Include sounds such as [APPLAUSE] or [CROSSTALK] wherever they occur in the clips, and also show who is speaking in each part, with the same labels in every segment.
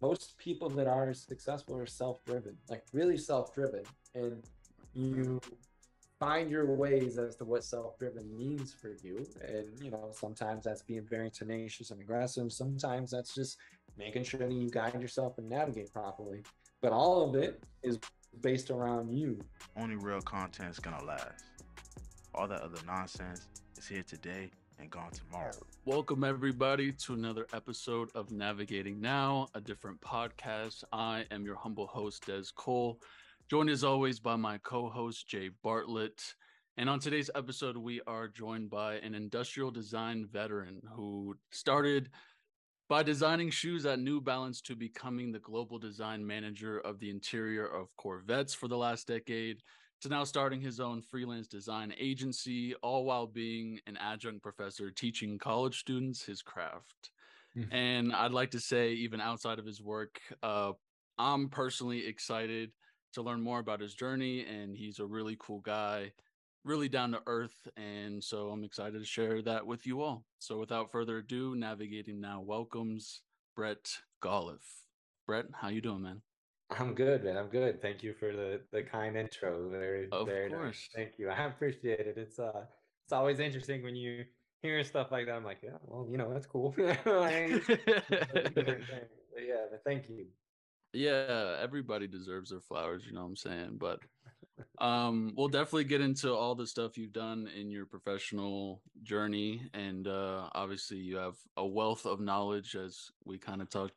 Speaker 1: most people that are successful are self-driven, like really self-driven, and you find your ways as to what self-driven means for you. And you know, sometimes that's being very tenacious and aggressive. Sometimes that's just making sure that you guide yourself and navigate properly. But all of it is based around you.
Speaker 2: Only real content is gonna last. All that other nonsense is here today and gone tomorrow.
Speaker 3: Welcome, everybody, to another episode of Navigating Now, a different podcast. I am your humble host, Des Cole, joined as always by my co host, Jay Bartlett. And on today's episode, we are joined by an industrial design veteran who started by designing shoes at New Balance to becoming the global design manager of the interior of Corvettes for the last decade to now starting his own freelance design agency, all while being an adjunct professor teaching college students his craft. Mm-hmm. And I'd like to say, even outside of his work, uh, I'm personally excited to learn more about his journey. And he's a really cool guy, really down to earth. And so I'm excited to share that with you all. So without further ado, Navigating Now welcomes Brett Golliff. Brett, how you doing, man?
Speaker 1: I'm good, man. I'm good. Thank you for the the kind intro. Very,
Speaker 3: of
Speaker 1: very
Speaker 3: course.
Speaker 1: Nice. Thank you. I [LAUGHS] appreciate it. It's uh, it's always interesting when you hear stuff like that. I'm like, yeah, well, you know, that's cool. [LAUGHS] [LAUGHS] yeah, but thank you.
Speaker 3: Yeah, everybody deserves their flowers. You know what I'm saying? But um, we'll definitely get into all the stuff you've done in your professional journey, and uh, obviously you have a wealth of knowledge, as we kind of talked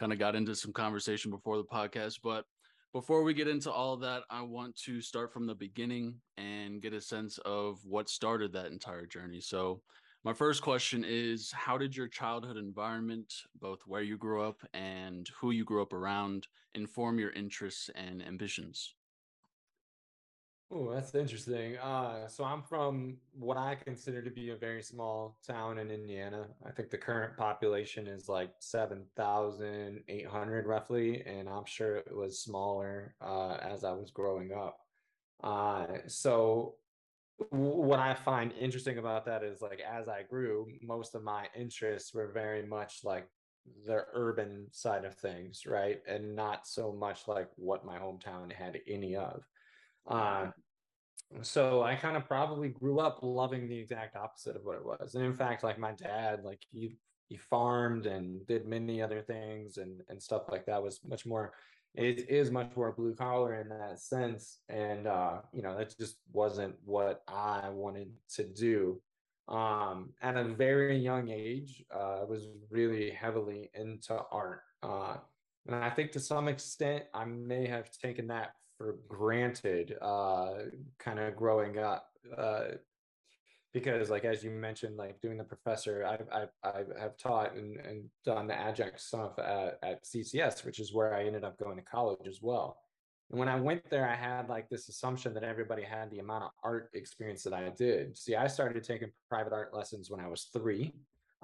Speaker 3: kind of got into some conversation before the podcast. But before we get into all that, I want to start from the beginning and get a sense of what started that entire journey. So, my first question is How did your childhood environment, both where you grew up and who you grew up around, inform your interests and ambitions?
Speaker 1: Oh, that's interesting. Uh, so I'm from what I consider to be a very small town in Indiana. I think the current population is like 7,800 roughly, and I'm sure it was smaller uh, as I was growing up. Uh, so what I find interesting about that is like as I grew, most of my interests were very much like the urban side of things, right? And not so much like what my hometown had any of. Uh, so I kind of probably grew up loving the exact opposite of what it was. And in fact, like my dad, like he he farmed and did many other things and and stuff like that was much more it is much more blue collar in that sense. And uh, you know, that just wasn't what I wanted to do. Um, at a very young age, uh, I was really heavily into art. Uh, and I think to some extent, I may have taken that for granted uh, kind of growing up uh, because like as you mentioned like doing the professor i i, I have taught and, and done the adjunct stuff at, at ccs which is where i ended up going to college as well and when i went there i had like this assumption that everybody had the amount of art experience that i did see i started taking private art lessons when i was three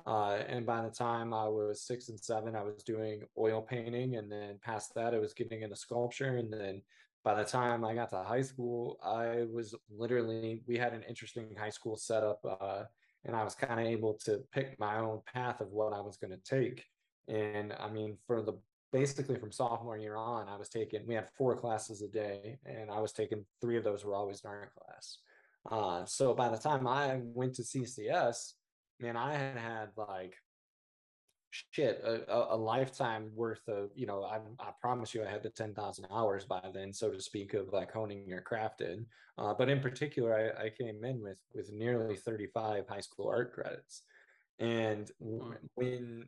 Speaker 1: uh, and by the time I was six and seven, I was doing oil painting. And then past that, I was getting into sculpture. And then by the time I got to high school, I was literally, we had an interesting high school setup. Uh, and I was kind of able to pick my own path of what I was going to take. And I mean, for the basically from sophomore year on, I was taking, we had four classes a day, and I was taking three of those were always in art class. Uh, so by the time I went to CCS, man, I had had like shit a, a, lifetime worth of you know I, I promise you i had the 10000 hours by then so to speak of like honing your craft in. Uh, but in particular I, I, came in with with nearly 35 high school art credits. And when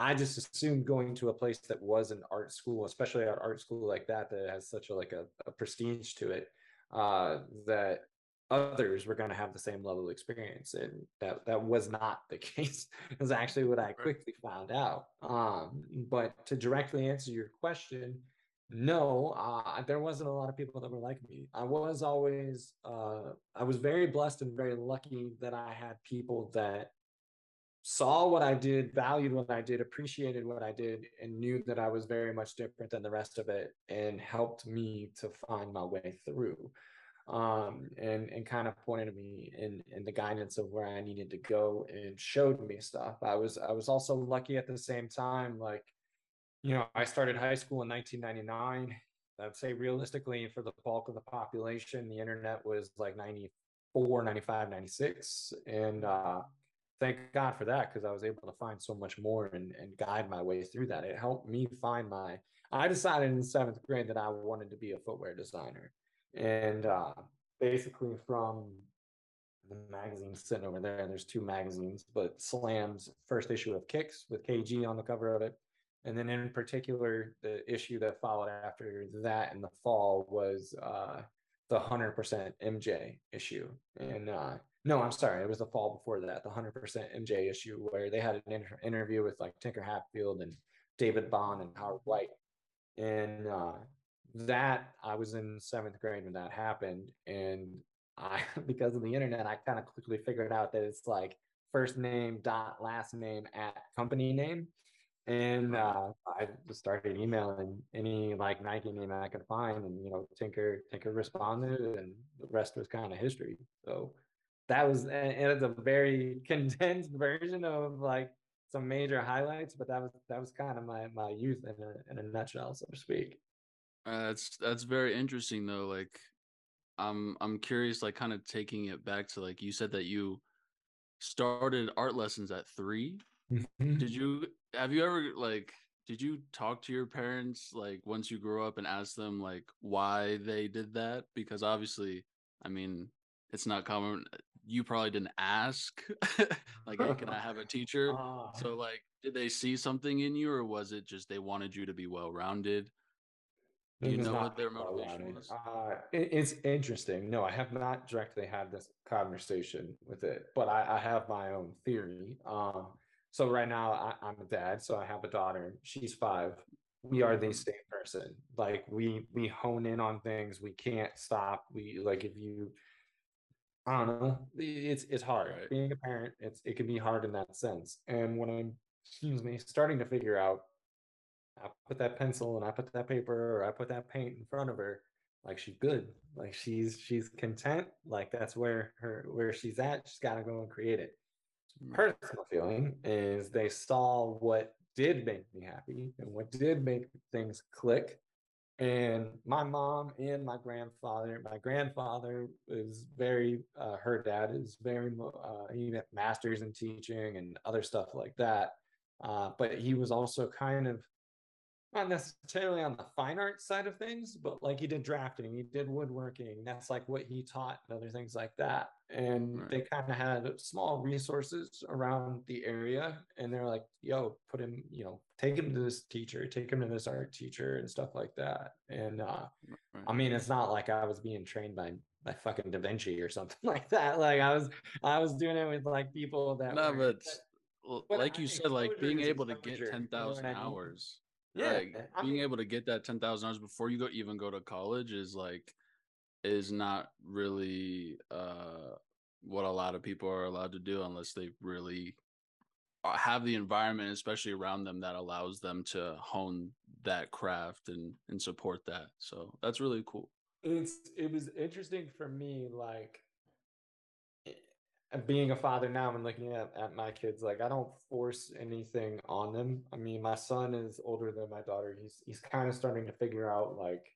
Speaker 1: i just assumed going to a place that was an art school especially an art school like that that has such a like a, a prestige to it uh, that others were going to have the same level of experience and that that was not the [LAUGHS] case is actually what i quickly found out um, but to directly answer your question no uh, there wasn't a lot of people that were like me. I was always uh, i was very blessed and very lucky that i had people that saw what i did valued what i did appreciated what i did and knew that i was very much different than the rest of it and helped me to find my way through um, and and kind of pointed me in in the guidance of where I needed to go and showed me stuff. I was I was also lucky at the same time, like you know, I started high school in 1999. I'd say realistically, for the bulk of the population, the internet was like 94, 95, 96. And uh, thank God for that because I was able to find so much more and, and guide my way through that. It helped me find my. I decided in seventh grade that I wanted to be a footwear designer. And uh, basically, from the magazine sitting over there, there's two magazines, but Slam's first issue of Kicks with KG on the cover of it. And then in particular the issue that followed after that in the fall was uh, the 100% mj issue. And uh, no i'm sorry it was the fall before that the 100% mj issue where they had an inter- interview with like tinker hatfield and david bond and howard white. And uh, that i was in seventh grade when that happened and i [LAUGHS] because of the internet i kind of quickly figured out that it's like first name dot last name at company name and uh, I just started emailing any like Nike name I could find, and you know, Tinker Tinker responded, and the rest was kind of history. So that was and it's a very [LAUGHS] condensed version of like some major highlights, but that was that was kind of my my youth in a in a nutshell, so to speak.
Speaker 3: Uh, that's that's very interesting though. Like, I'm I'm curious, like, kind of taking it back to like you said that you started art lessons at three.
Speaker 1: Mm-hmm.
Speaker 3: Did you have you ever like did you talk to your parents like once you grew up and ask them like why they did that? Because obviously, I mean, it's not common. You probably didn't ask, [LAUGHS] like, hey, can I have a [LAUGHS] teacher?
Speaker 1: Ah.
Speaker 3: So, like, did they see something in you, or was it just they wanted you to be well rounded? Do you know what their motivation was?
Speaker 1: Uh, it- it's interesting. No, I have not directly had this conversation with it, but I, I have my own theory. Um, so right now I, I'm a dad, so I have a daughter. She's five. We are the same person. Like we we hone in on things. We can't stop. We like if you I don't know. It's it's hard
Speaker 3: Right.
Speaker 1: being a parent. It's it can be hard in that sense. And when I'm excuse me starting to figure out, I put that pencil and I put that paper or I put that paint in front of her, like she's good. Like she's she's content. Like that's where her where she's at. She's got to go and create it.
Speaker 3: Mm.
Speaker 1: Personal feeling is they saw what did make me happy and what did make things click and my mom and my grandfather my grandfather is very uh, her dad is very uh, he had masters in teaching and other stuff like that uh, but he was also kind of not necessarily on the fine art side of things but like he did drafting he did woodworking that's like what he taught and other things like that and
Speaker 3: Right.
Speaker 1: they kind of had small resources around the area and they're like yo put him you know take him to this teacher take him to this art teacher and stuff like that and uh
Speaker 3: Right.
Speaker 1: I mean, it's not like I was being trained by by fucking Da Vinci or something [LAUGHS] like that. Like I was, I was doing it with like people that.
Speaker 3: No,
Speaker 1: were-
Speaker 3: but
Speaker 1: but
Speaker 3: like
Speaker 1: I-
Speaker 3: you said, like being able to get ten
Speaker 1: you know what
Speaker 3: thousand hours,
Speaker 1: yeah,
Speaker 3: like
Speaker 1: I
Speaker 3: being
Speaker 1: mean,
Speaker 3: able to get that ten thousand hours before you go even go to college is like is not really uh what a lot of people are allowed to do unless they really uh, have the environment, especially around them, that allows them to hone that craft and and support that. So that's really cool.
Speaker 1: it's it was interesting for me, like eh, being a father now and looking at, at my kids. Like I don't force anything on them. I mean, my son is older than my daughter. He's he's kind of starting to figure out like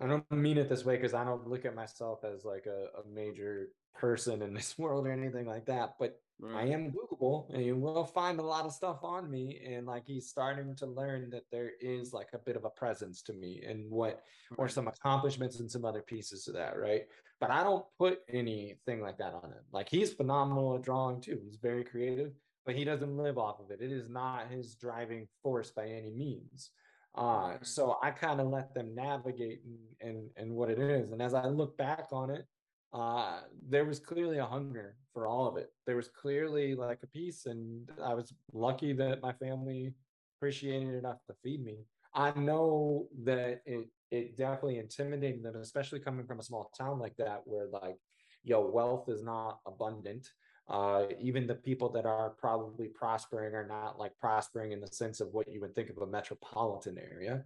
Speaker 1: I don't mean it this way because I don't look at myself as like a, a major person in this [LAUGHS] world or anything like that. But I am Googleable and you will find a lot of stuff on me. And like he's starting to learn that there is like a bit of a presence to me and what or some accomplishments and some other pieces to that, right? But I don't put anything like that on him. Like he's phenomenal at drawing too. He's very creative, but he doesn't live off of it. It is not his driving force by any means. Uh,
Speaker 3: Mhm.
Speaker 1: so I kind of let them navigate and and and what it is. And as I look back on it, uh, there was clearly a hunger for all of it. There was clearly like a piece, and I was lucky that my family appreciated enough to feed me. I know that it it definitely intimidated them, especially coming from a small town like that, where like, yo, wealth is not abundant. Uh, even the people that are probably prospering are not like prospering in the sense of what you would think of a metropolitan area.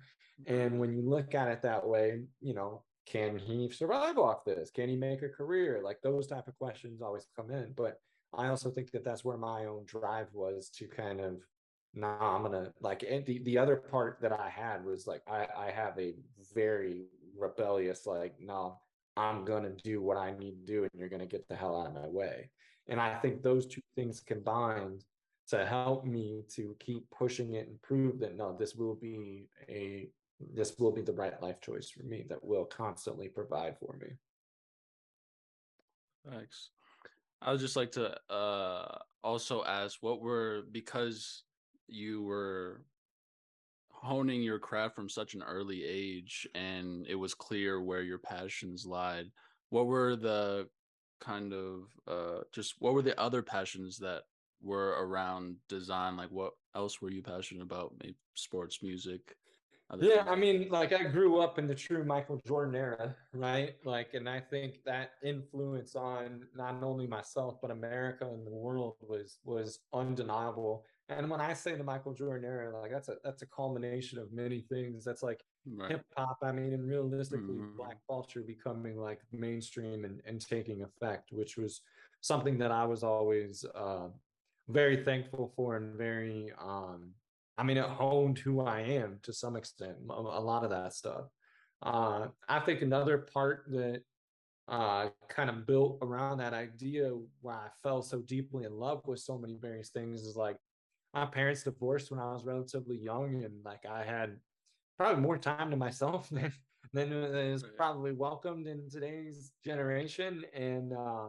Speaker 1: And when you look at it that way, you know, can he survive off this? Can he make a career? Like those type of questions always come in. But I also think that that's where my own drive was to kind of nah, I'm gonna like and the, the other part that I had was like I, I have a very rebellious, like, no, I'm gonna do what I need to do and you're gonna get the hell out of my way. And I think those two things combined to help me to keep pushing it and prove that no, this will be a this will be the right life choice for me that will constantly provide for me.
Speaker 3: Thanks. I would just like to uh also ask what were because you were honing your craft from such an early age and it was clear where your passions lied what were the kind of uh just what were the other passions that were around design? Like what else were you passionate about? Maybe sports music
Speaker 1: yeah things? i mean like i grew up in the true michael jordan era right? Like and i think that influence on not only myself but america and the world was was undeniable and when I say the Michael Jordan era, like that's a that's a culmination of many things. That's like right. hip hop. I mean, and realistically, mm-hmm. black culture becoming like mainstream and, and taking effect, which was something that I was always uh, very thankful for and very um, I mean, it honed who I am to some extent. A, a lot of that stuff. Uh, I think another part that uh, kind of built around that idea why I fell so deeply in love with so many various things is like my parents divorced when I was relatively young, and like I had probably more time to myself [LAUGHS] than than is probably welcomed in today's generation, and uh,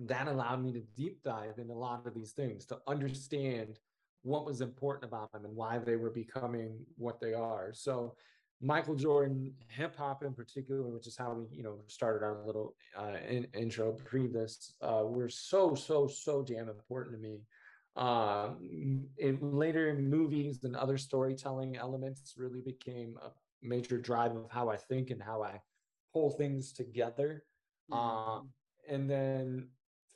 Speaker 1: that allowed me to deep dive in a lot of these things to understand what was important about them and why they were becoming what they are. So Michael Jordan, hip hop in particular, which is how we, you know, started our little uh, in, intro pre this, uh, were so, so, so damn important to me uh, in later movies and other storytelling elements really became a major drive of how I think and how I pull things together. Mm-hmm. Uh, and then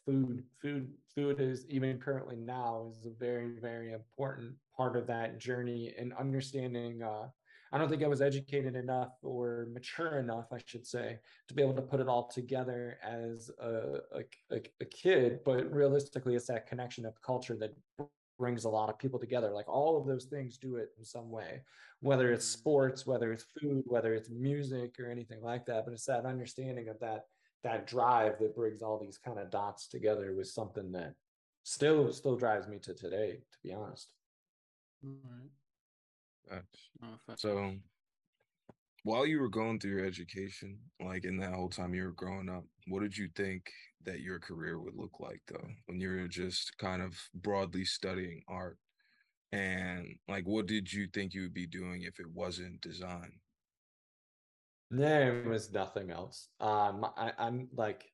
Speaker 1: food, food, food is even currently now is a very, very important part of that journey and understanding uh, I don't think I was educated enough or mature enough, I should say, to be able to put it all together as a, a, a kid. But realistically, it's that connection of culture that brings a lot of people together. Like all of those things do it in some way, whether it's mm. sports, whether it's food, whether it's music or anything like that. But it's that understanding of that that drive that brings all these kind of dots together was something that still still drives me to today, to be honest.
Speaker 3: All right.
Speaker 4: Oh, so while you were going through your education, like in that whole time you were growing up, what did you think that your career would look like though, when you were just kind of broadly studying art? And like, what did you think you would be doing if it wasn't design?
Speaker 1: There was nothing else. Um, I, I'm like,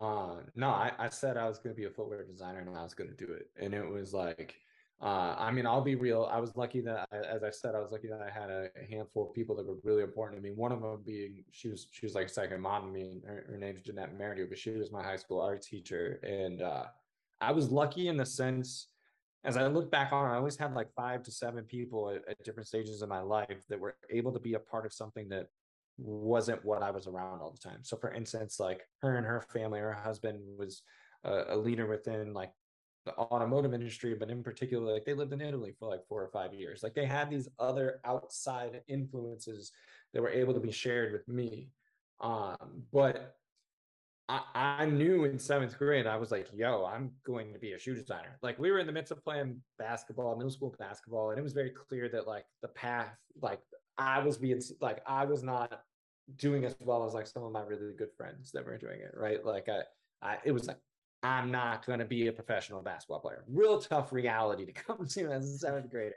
Speaker 1: uh, no, I, I said I was going to be a footwear designer and I was going to do it. And it was like, uh, I mean, I'll be real. I was lucky that, as I said, I was lucky that I had a handful of people that were really important to me. One of them being she was she was like second mom to me. Her, her name's Jeanette Merridew, but she was my high school art teacher, and uh, I was lucky in the sense. As I look back on, I always had like five to seven people at, at different stages of my life that were able to be a part of something that wasn't what I was around all the time. So, for instance, like her and her family, her husband was a, a leader within like the automotive industry, but in particular, like they lived in Italy for like four or five years. Like they had these other outside influences that were able to be shared with me. Um, but I, I knew in seventh grade, I was like, yo, I'm going to be a shoe designer. Like we were in the midst of playing basketball, middle school basketball, and it was very clear that like the path, like I was being like I was not doing as well as like some of my really good friends that were doing it, right? Like I, I it was like I'm not going to be a professional basketball player. Real tough reality to [LAUGHS] come to as a seventh grader.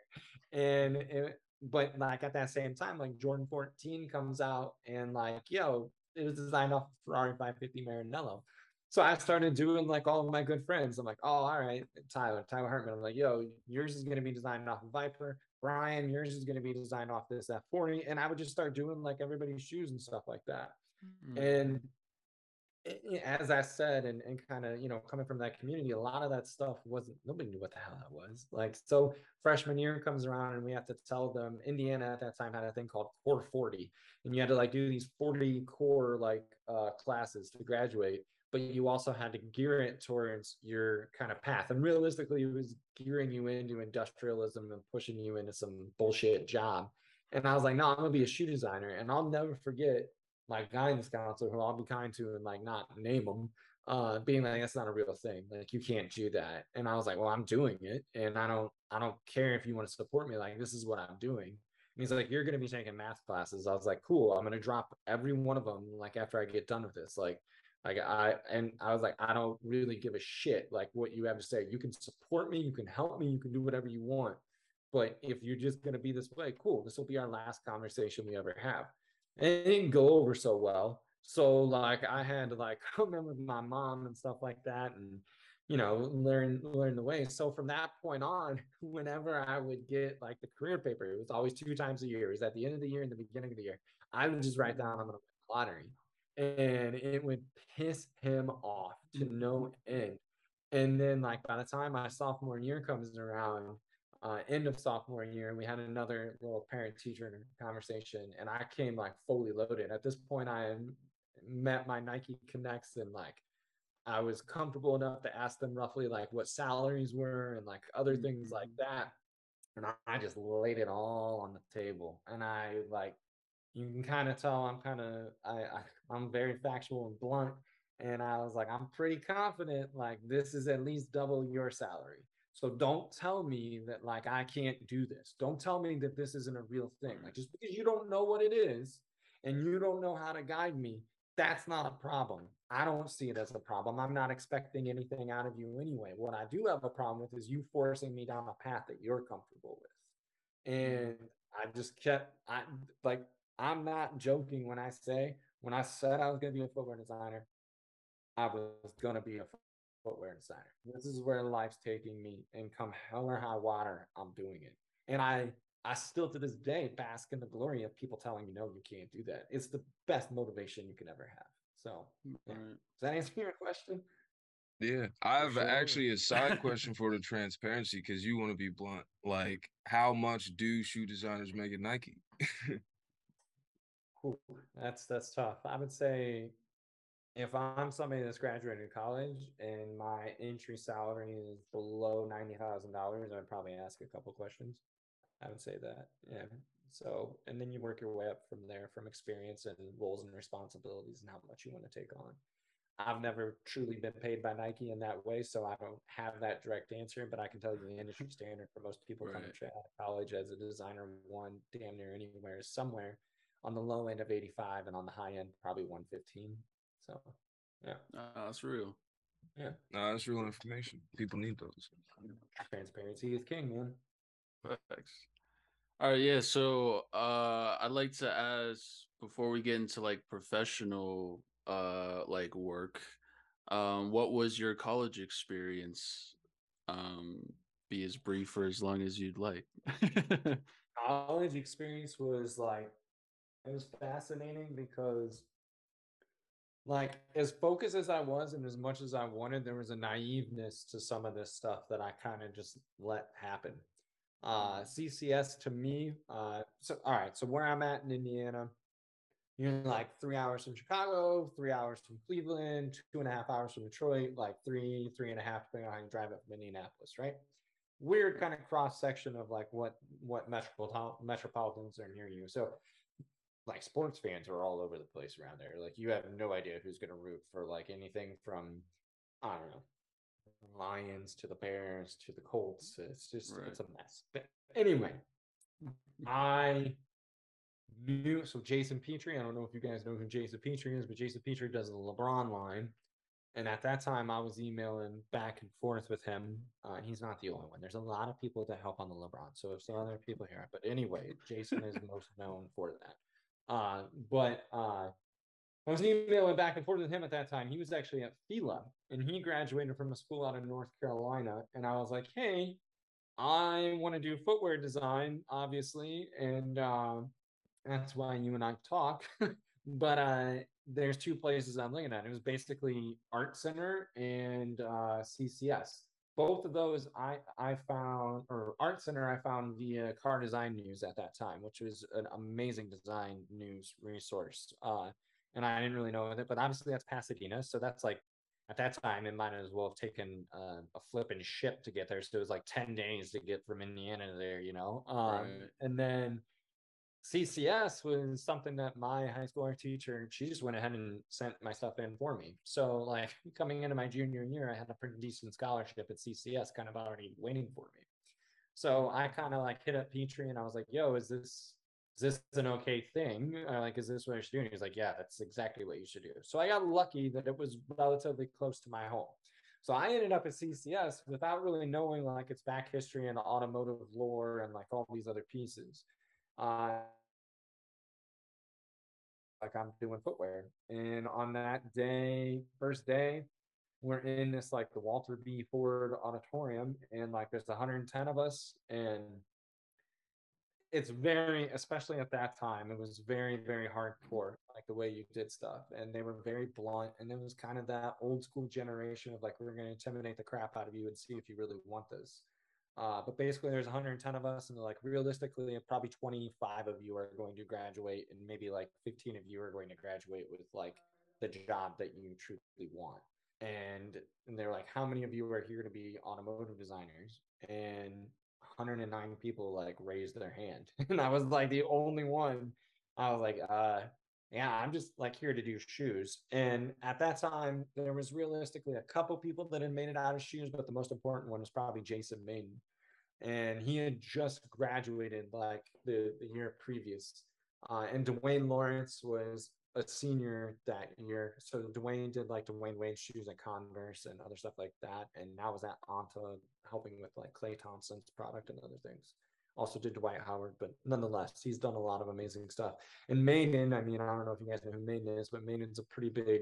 Speaker 1: And, it, but like at that same time, like Jordan 14 comes out and like, yo, it was designed off Ferrari 550 Maranello. So I started doing like all of my good friends. I'm like, oh, all right, Tyler, Tyler Hartman. I'm like, yo, yours is going to be designed off of Viper. Brian, yours is going to be designed off this F40. And I would just start doing like everybody's shoes and stuff like that. Mm-hmm. And as I said, and, and kind of, you know, coming from that community, a lot of that stuff wasn't, nobody knew what the hell that was. Like, so freshman year comes around and we have to tell them, Indiana at that time had a thing called Core 40. And you had to like do these 40 core like uh, classes to graduate. but you also had to gear it towards your kind of path. And realistically, it was gearing you into industrialism and pushing you into some bullshit job. And I was like, no, I'm gonna be a shoe designer. And I'll never forget my guidance counselor, who I'll be kind to and like not name them, uh, being like, that's not a real thing. Like you can't do that. And I was like, well, I'm doing it. And I don't I don't care if you want to support me. Like this is what I'm doing. And he's like, you're gonna be taking math classes. I was like, cool, I'm gonna drop every one of them like after I get done with this. Like like I and I was like, I don't really give a shit like what you have to say. You can support me, you can help me, you can do whatever you want. But if you're just gonna be this way, cool. This will be our last conversation we ever have. And it didn't go over so well. So like I had to like [LAUGHS] come in with my mom and stuff like that and you know learn learn the way. So from that point on, [LAUGHS] whenever I would get like the career paper, it was always two times a year. It was at the end of the year and the beginning of the year. I would just write down I'm gonna win the lottery and it would piss him off to no end. And then, like by the time my sophomore year comes around, uh, end of sophomore year, and we had another little parent teacher conversation, and I came like fully loaded. At this point, I met my Nike connects, and like I was comfortable enough to ask them roughly like what salaries were and like other things like mm-hmm. that. And I, I just laid it all on the table, and I like you can kind of tell I'm kind of I, I I'm very factual and blunt. And I was like, I'm pretty confident like this is at least double your salary. So don't tell me that like I can't do this. Don't tell me that this isn't a real thing. Like just because you don't know what it is and you don't know how to guide me, that's not a problem. I don't see it as a problem. I'm not expecting anything out of you anyway. What I do have a problem with is you forcing me down a path that you're comfortable with. Mm-hmm. And I just kept I like I'm not joking when I say when I said I was going to be a footwear designer, I was going to be a footwear designer. This is where life's taking me, and come hell or high water, I'm doing it. And I, I still to this day bask in the glory of people telling me, no, you can't do that. It's the best motivation you can ever have. So, mm, yeah. right. does that answer your question?
Speaker 4: Yeah, I have sure. actually a side [LAUGHS] question for the transparency because you want to be blunt. Like, how much do shoe designers make at Nike? [LAUGHS]
Speaker 1: Ooh, that's that's tough. I would say if I'm somebody that's graduated college and my entry salary is below ninety thousand dollars, I'd probably ask a couple questions. I would say that. Yeah. So and then you work your way up from there from experience and roles and responsibilities and how much you want to take on. I've never truly been paid by Nike in that way, so I don't have that direct answer. But I can tell you the industry [LAUGHS] standard for most people right. coming out of college as a designer, one damn near anywhere is somewhere on the low end of 85 and on the high end probably 115 so yeah. Uh,
Speaker 3: that's real.
Speaker 1: Yeah.
Speaker 4: No, that's real information. People need those.
Speaker 1: Transparency is king man.
Speaker 3: Thanks. all right yeah so uh i'd like to ask before we get into like professional uh like work um what was your college experience um be as brief or as long as you'd like? [LAUGHS]
Speaker 1: College experience was like it was fascinating because like as focused as I was and as much as I wanted, there was a naiveness to some of this stuff that I kind of just let happen. Uh CCS to me, uh so all right, so where I'm at in Indiana, you're like three hours from Chicago, three hours from Cleveland, two and a half hours from Detroit, like three, three and a half, depending on how you drive up from Indianapolis, right? Weird kind of cross section of like what what metropolitan metropolitans are near you. So like sports fans are all over the place around there. Like you have no idea who's going to root for like anything from I don't know Lions to the Bears to the Colts. It's just right. it's a mess. But anyway, I knew so Jason Petrie. I don't know if you guys know who Jason Petrie is, but Jason Petrie does the LeBron line. And at that time, I was emailing back and forth with him. Uh, he's not the only one. There's a lot of people that help on the LeBron. So there's some other people here, but anyway, Jason is most known for that. Uh, but uh, I was emailing back and forth with him at that time. He was actually at Fila and he graduated from a school out in North Carolina. And I was like, hey, I want to do footwear design, obviously. And uh, that's why you and I talk. [LAUGHS] but uh, there's two places I'm looking at. It was basically Art Center and uh, CCS both of those I I found or Art Center I found via Car Design News at that time, which was an amazing design news resource. Uh, and I didn't really know it, but obviously that's Pasadena, so that's like at that time it might as well have taken uh, a flipping ship to get there so it was like 10 days to get from indiana to there you know um, right. and then ccs was something that my high school art teacher she just went ahead and sent my stuff in for me so like [LAUGHS] coming into my junior year i had a pretty decent scholarship at ccs kind of already waiting for me so i kind of like hit up petrie and i was like yo is this is this an okay thing? Or like, is this what I should do? And he's like, yeah, that's exactly what you should do. So I got lucky that it was relatively close to my home. So I ended up at CCS without really knowing like its back history and the automotive lore and like all these other pieces. Uh, like I'm doing footwear. And on that day, first day, we're in this like the Walter B. Ford auditorium, and like there's 110 of us, and it's very especially at that time it was very very hardcore like the way you did stuff and they were very blunt and it was kind of that old school generation of like we're going to intimidate the crap out of you and see if you really want this uh, but basically there's 110 of us and like realistically probably 25 of you are going to graduate and maybe like 15 of you are going to graduate with like the job that you truly want. And, and they're like how many of you are here to be automotive designers? And 109 people like raised their hand. [LAUGHS] And i was like the only one. I was like uh yeah i'm just like here to do shoes and at that time there was realistically a couple people that had made it out of shoes but the most important one was probably jason Mayden. and he had just graduated like the, the year previous uh, and dwayne lawrence was a senior that year. So Dwayne did like Dwyane Wade shoes at Converse and other stuff like that. And now was at Anta helping with like Klay Thompson's product and other things. Also did Dwight Howard, but nonetheless, he's done a lot of amazing stuff. And Mayden, I mean, I don't know if you guys know who Mayden is, but Mayden's a pretty big.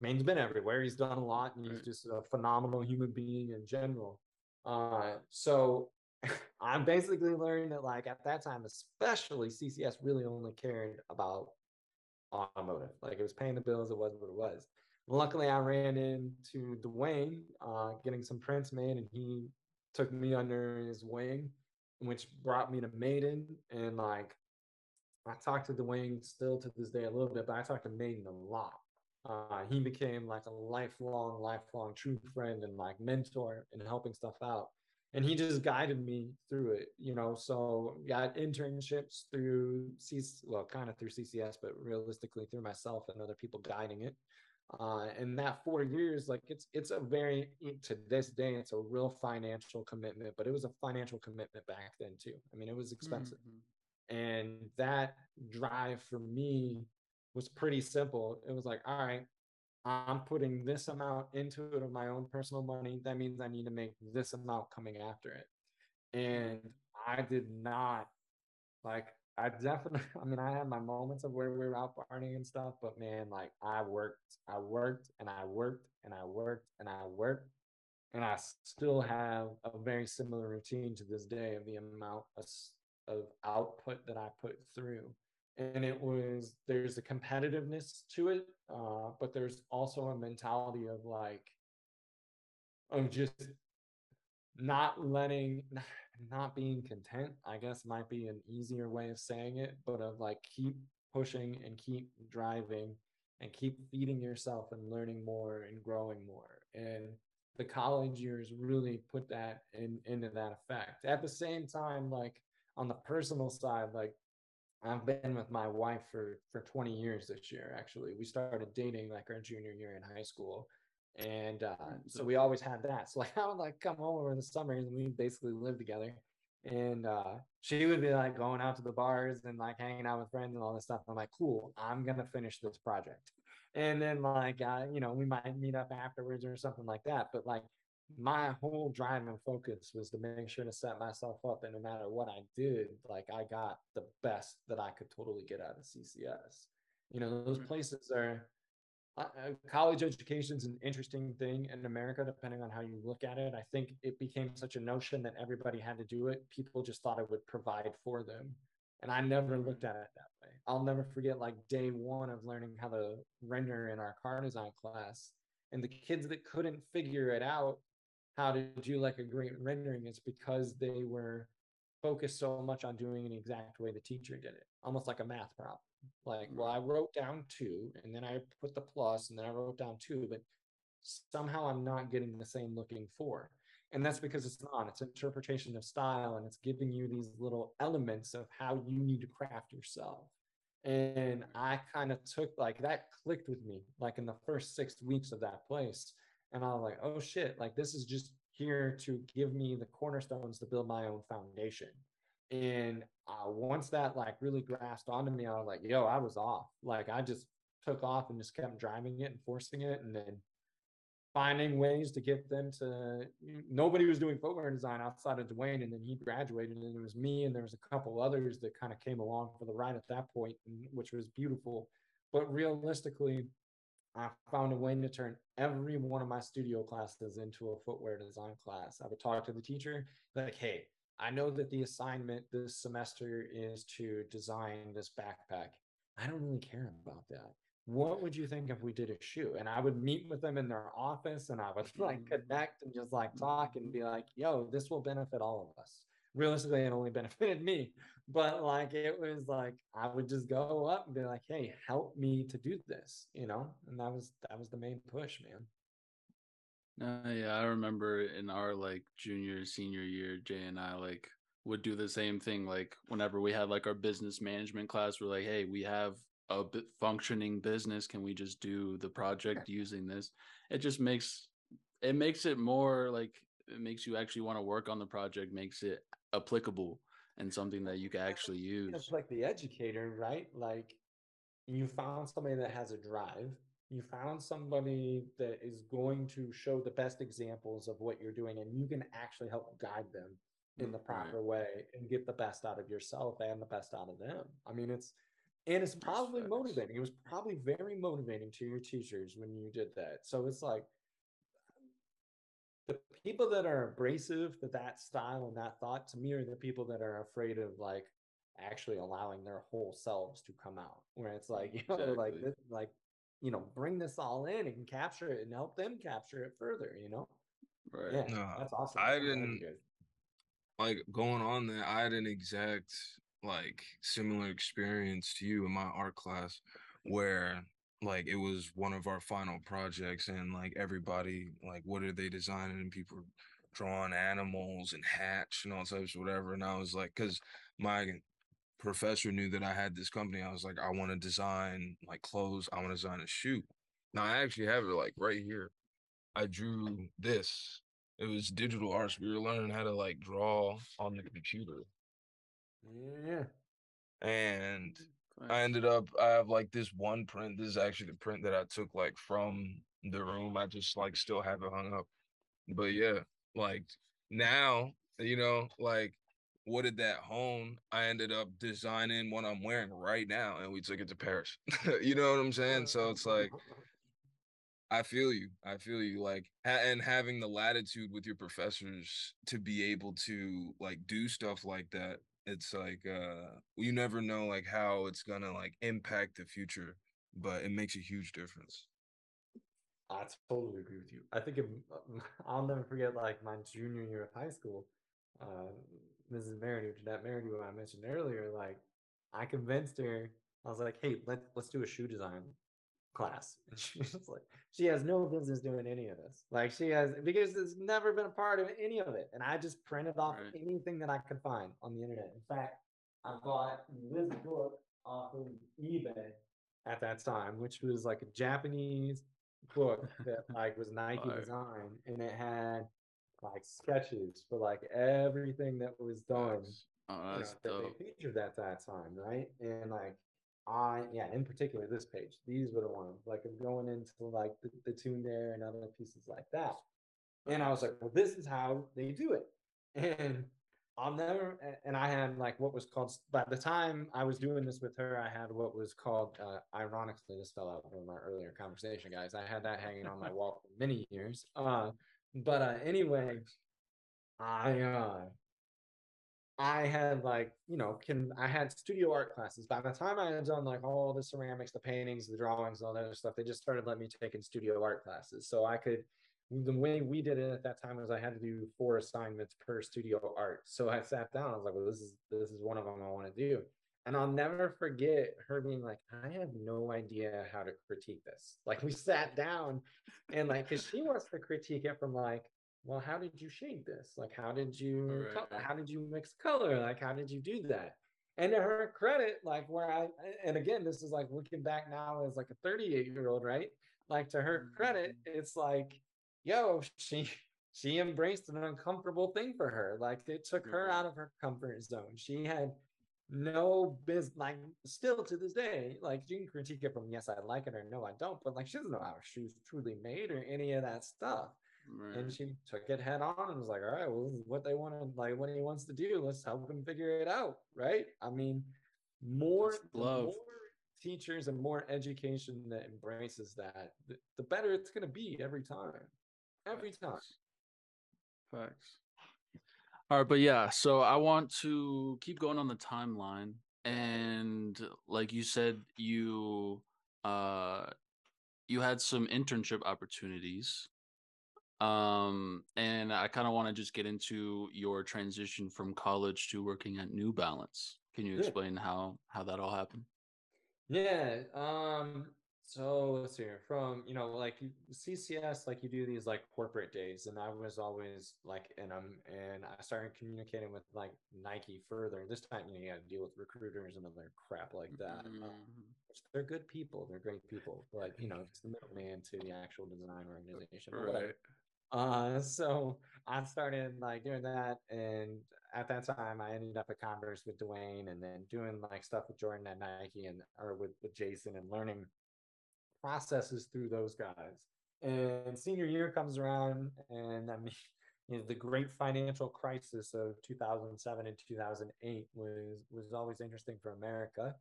Speaker 1: Mayden's been everywhere. He's done a lot, and he's just a phenomenal human being in general. Uh, so [LAUGHS] I'm basically learned that, like at that time, especially CCS really only cared about automotive. Like it was paying the bills, it was what it was. Luckily, I ran into Dwayne, uh, getting some prints made, and he took me under his wing, which brought me to Mayden. And like, I talked to Dwayne still to this day a little bit, but I talked to Mayden a lot. Uh, he became like a lifelong, lifelong true friend and like mentor in helping stuff out and he just guided me through it you know so got internships through C well kind of through CCS but realistically through myself and other people guiding it uh, and that four years like it's it's a very to this day it's a real financial commitment but it was a financial commitment back then too i mean it was expensive mm-hmm. and that drive for me was pretty simple it was like all right I'm putting this amount into it of my own personal money. That means I need to make this amount coming after it. And I did not like I definitely [LAUGHS] I mean I had my moments of where we were out partying and stuff, but man, like I worked, I worked and I worked and I worked and I worked. And I still have a very similar routine to this day of the amount of, of output that I put through and it was there's a competitiveness to it uh, but there's also a mentality of like of just not letting [LAUGHS] not being content i guess might be an easier way of saying it but of like keep pushing and keep driving and keep feeding yourself and learning more and growing more. And the college years really put that in into that effect. At the same time like on the personal side like I've been with my wife for for 20 years this year. Actually, we started dating like our junior year in high school, and uh, so we always had that. [LAUGHS] So like I would like come home over in the summers, and we basically lived together. And uh, she would be like going out to the bars and like hanging out with friends and all this stuff. I'm like, cool, I'm gonna finish this project. And then like uh, you know we might meet up afterwards or something like that. But like my whole drive and focus was to make sure to set myself up and no matter what i did like i got the best that i could totally get out of ccs you know those mm. places are uh, college education is an interesting thing in america depending on how you look at it. I think it became such a notion that everybody had to do it. People just thought it would provide for them. And i never looked at it that way. I'll never forget like day one of learning how to render in our car design class and the kids that couldn't figure it out how to do like a great rendering is because they were focused so much on doing an exact way the teacher did it, almost like a math problem. Like, well, I wrote down two, and then I put the plus, and then I wrote down two, but somehow I'm not getting the same looking four. And that's because it's not, it's interpretation of style and it's giving you these little elements of how you need to craft yourself. And I kind of took like that clicked with me like in the first six weeks of that place. And I was like, oh shit, like this is just here to give me the cornerstones to build my own foundation. And uh, once that like really grasped onto me, I was like, yo, I was off. Like I just took off and just kept driving it and forcing it. And then finding ways to get them to nobody was doing footwear design outside of Dwayne and then he graduated and it was me and there was a couple others that kind of came along for the ride at that point which was beautiful but realistically I found a way to turn every one of my studio classes into a footwear design class. I would talk to the teacher like, "Hey, I know that the assignment this semester is to design this backpack. I don't really care about that what would you think if we did a shoe? And I would meet with them in their office and I would [LAUGHS] like connect and just like talk and be like, yo, this will benefit all of us. Realistically, it only [LAUGHS] benefited me. But like it was like I would just go up and be like, hey, help me to do this, you know? And that was that was the main push, man.
Speaker 3: Uh, yeah, I remember in our like junior, senior year, Jay and I like would do the same thing. Like whenever we had like our business management class, we're like, hey, we have a functioning business can we just do the project using this? It just makes it makes it more like it makes you actually want to work on the project makes it applicable and something that you can actually use.
Speaker 1: it's like the educator right? Like you found somebody that has a drive you found somebody that is going to show the best examples of what you're doing and you can actually help guide them in the mm-hmm. proper right. way and get the best out of yourself and the best out of them i mean it's and it's probably motivating. It was probably very motivating to your teachers when you did that. So it's like the people that are abrasive to that style and that thought to me are the people that are afraid of like actually allowing their whole selves to come out. Where it's like, [LAUGHS] you know, exactly. like this, like, you know, bring this all in and capture it and help them capture it further, you know?
Speaker 3: Right.
Speaker 4: Yeah, no, that's awesome. I didn't like going on there, I had an exact like similar experience to you in my art class where like it was one of our final projects and like everybody like what are they designing and people drawing animals and hats and all types of whatever and i was like because my professor knew that i had this company i was like i want to design like clothes i want to design a shoe now i actually have it like right here i drew this it was digital arts we were learning how to like draw on the computer
Speaker 1: yeah.
Speaker 4: And mm, I ended up I have like this one print. This is actually the print that I took like from the room. I just like still have it hung up. But yeah, like now, you know, like what did that hone? I ended up designing what I'm wearing right now and we took it to Paris. [LAUGHS] you know what I'm saying? So it's like I feel you. I feel you. Like, and having the latitude with your professors to be able to like do stuff like that it's like uh you never know like how it's gonna like impact the future but it makes a huge difference
Speaker 1: i totally agree with you i think [LAUGHS] i'll never forget like my junior year of high school uh mrs Merridew, that Merridew i mentioned earlier like i convinced her i was like hey let's let's do a shoe design class. [LAUGHS] And she's like, she has no business doing any of this. Like she has because it's never been a part of any of it. And I just printed off right. anything that I could find on the internet. In fact, I bought this book off of eBay at that time, which was like a Japanese book that like was Nike [LAUGHS] design, and it had like sketches for like everything that was done.
Speaker 3: Oh, that's you know,
Speaker 1: that they featured at that time, right? And like I yeah, in particular this page. These were the ones like I'm going into like the, the tune there and other pieces like that. And I was like, well, this is how they do it. [LAUGHS] And I'll never and I had like what was called by the time I was doing this with her, I had what was called uh, ironically this fell out from our earlier conversation, guys. I had that hanging on my wall for many years. Uh but uh anyway, I uh I had like, you know, can I had studio art classes. By the time I had done like all the ceramics, the paintings, the drawings, all that other stuff, they just started letting me take in studio art classes. So I could the way we did it at that time was I had to do four assignments per studio art. So I sat down, I was like, well, this is this is one of them I want to do. And I'll never forget her being like, I have no idea how to critique this. Like we sat down and like, cause she wants to critique it from like, well, how did you shade this? Like, how did you, right. how did you mix color? Like, how did you do that? And to her credit, like where I, and again, this is like looking back now as like a 38 year old, right? Like to her credit, mm-hmm. it's like, yo, she, she embraced an uncomfortable thing for her. Like it took her out of her comfort zone. She had no business like still to this day like you can critique it from yes i like it or no i don't but like she doesn't know how shoes truly made or any of that stuff. Right. and she took it head on and was like all right well what they want to like what he wants to do. Let's help him figure it out right? I mean more love. more teachers and more education that embraces that the, the better it's going to be every time. Every time.
Speaker 3: Facts all right, but yeah, so I want to keep going on the timeline. And like you said, you uh you had some internship opportunities. Um, and I kind of want to just get into your transition from college to working at New Balance. Can you explain yeah. how how that all happened?
Speaker 1: Yeah. Um so let's see from you know like CCS like you do these like corporate days and I was always like in them and I started communicating with like Nike further. This time you know you got to deal with recruiters and other crap like that. Um, mm-hmm. Um, they're good people, they're great people, but you know it's the middleman to the actual design organization. Right. Uh, [LAUGHS] so I started like doing that, and at that time I ended up at Converse with Dwyane, and then doing like stuff with Jordan at Nike and or with with Jason and learning processes through those guys. And senior year comes around, and I mean, [LAUGHS] you know, the great financial crisis of 2007 and 2008 was was always interesting for America.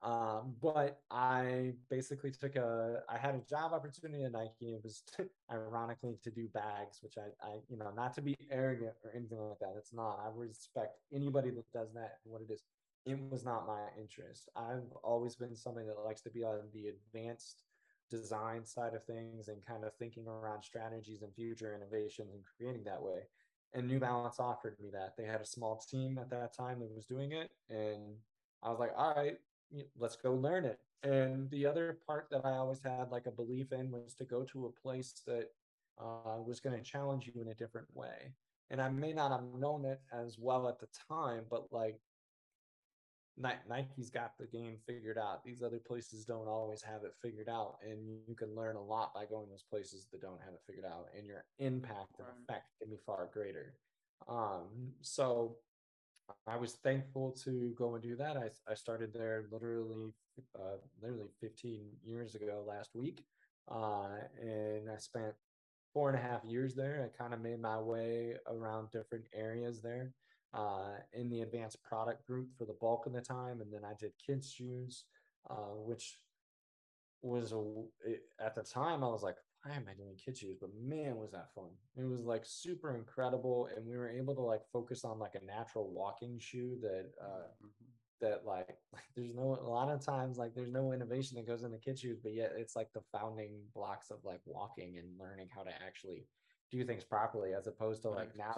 Speaker 1: Um, but I basically took a, I had a job opportunity at Nike. It was to, [LAUGHS] ironically to do bags, which I, I, you know, not to be arrogant or anything like that. It's not. I respect anybody that does that and what it is. It was not my interest. I've always been somebody that likes to be on the advanced design side of things and kind of thinking around strategies and future innovations and creating that way. And New Balance offered me that. They had a small team at that time that was doing it. And I was like, all right, let's go learn it. And the other part that I always had like a belief in was to go to a place that uh, was going to challenge you in a different way. And I may not have known it as well at the time, but like Nike's got the game figured out. These other places don't always have it figured out, and you can learn a lot by going to those places that don't have it figured out, and your impact and effect can be far greater. Um, so I was thankful to go and do that. I, I started there literally uh, literally 15 years ago last week, uh, and I spent four and a half years there. I kind of made my way around different areas there uh, in the advanced product group for the bulk of the time, and then I did kids shoes, uh, which was a, it, at the time I was like, why am I doing kids shoes? But man, was that fun! It was like super incredible, and we were able to like focus on like a natural walking shoe that. Uh, mm-hmm. That like, like [LAUGHS] there's no a lot of times like there's no innovation that goes into kids shoes, but yet it's like the founding blocks of like walking and learning how to actually do things properly as opposed to like now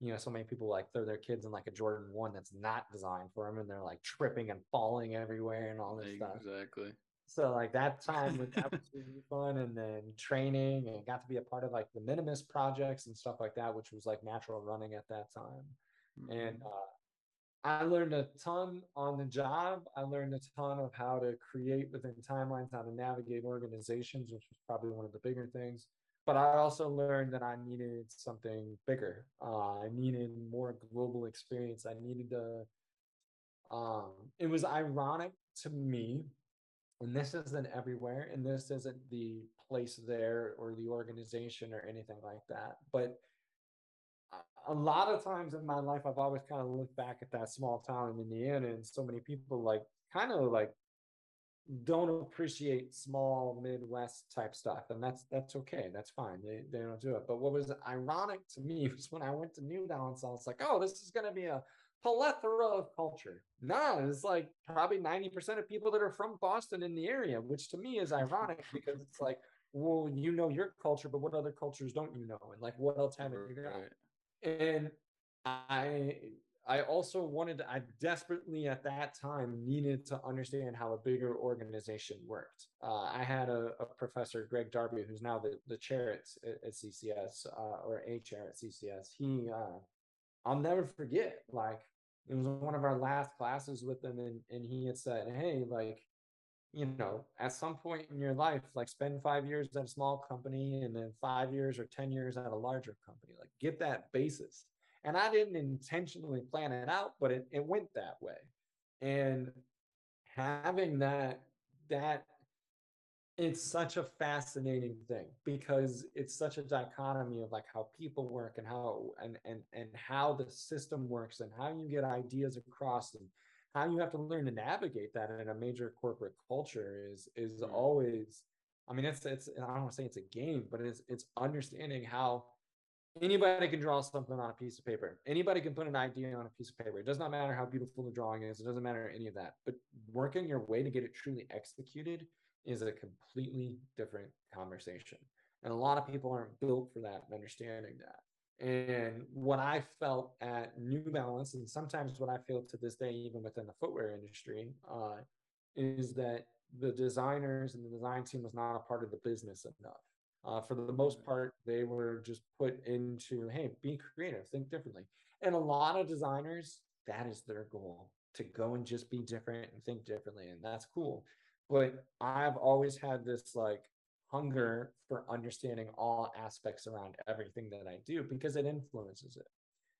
Speaker 1: you know, so many people like throw their kids in like a Jordan one that's not designed for them, and they're like tripping and falling everywhere and all this
Speaker 3: exactly.
Speaker 1: stuff.
Speaker 3: Exactly.
Speaker 1: So like that [LAUGHS] time was that was really fun, and then training and got to be a part of like the Minimus projects and stuff like that, which was like natural running at that time. Mm-hmm. And uh, I learned a ton on the job. I learned a ton of how to create within timelines, how to navigate organizations, which was probably one of the bigger things but I also learned that I needed something bigger. Uh, I needed more global experience. I needed to. Um, it was ironic to me, and this isn't everywhere, and this isn't the place there or the organization or anything like that. But a lot of times in my life, I've always kind of looked back at that small town in Indiana, and so many people like kind of like don't appreciate small Midwest type stuff, and that's that's okay. That's fine. They they don't do it. But what was ironic to me [LAUGHS] was when I went to New Balance, I was like, oh, this is gonna be a plethora of culture. Nah, it's like probably 90% of people that are from Boston in the area, which to me is ironic [LAUGHS] because it's like, well, you know your culture, but what other cultures don't you know? And like what else haven't you got? And I I also wanted I desperately at that time needed to understand how a bigger organization worked. Uh, I had a, a, professor, Greg Darby, who's now the, the chair at, at CCS uh, or a chair at CCS. He, uh, I'll never forget, like, it was one of our last classes with him, and, and he had said, Hey, like, you know, at some point in your life, like spend five years at a small company and then five years or 10 years at a larger company, like get that basis. And I didn't intentionally plan it out, but it, it went that way. And having that, that it's such a fascinating thing because it's such a dichotomy of like how people work and how and and and how the system works and how you get ideas across and how you have to learn to navigate that in a major corporate culture is is mm-hmm. always i mean it's it's i don't want to say it's a game but it's it's understanding how anybody can draw something on a piece of paper. Anybody can put an idea on a piece of paper. It does not matter how beautiful the drawing is. It doesn't matter any of that. But working your way to get it truly executed is a completely different conversation. And a lot of people aren't built for that and understanding that. And what I felt at New Balance, and sometimes what I feel to this day, even within the footwear industry, uh, is that the designers and the design team was not a part of the business enough. Uh, for the most part, they were just put into, hey, be creative, think differently. And a lot of designers, that is their goal to go and just be different and think differently. And that's cool. But I've always had this like hunger for understanding all aspects around everything that I do because it influences it.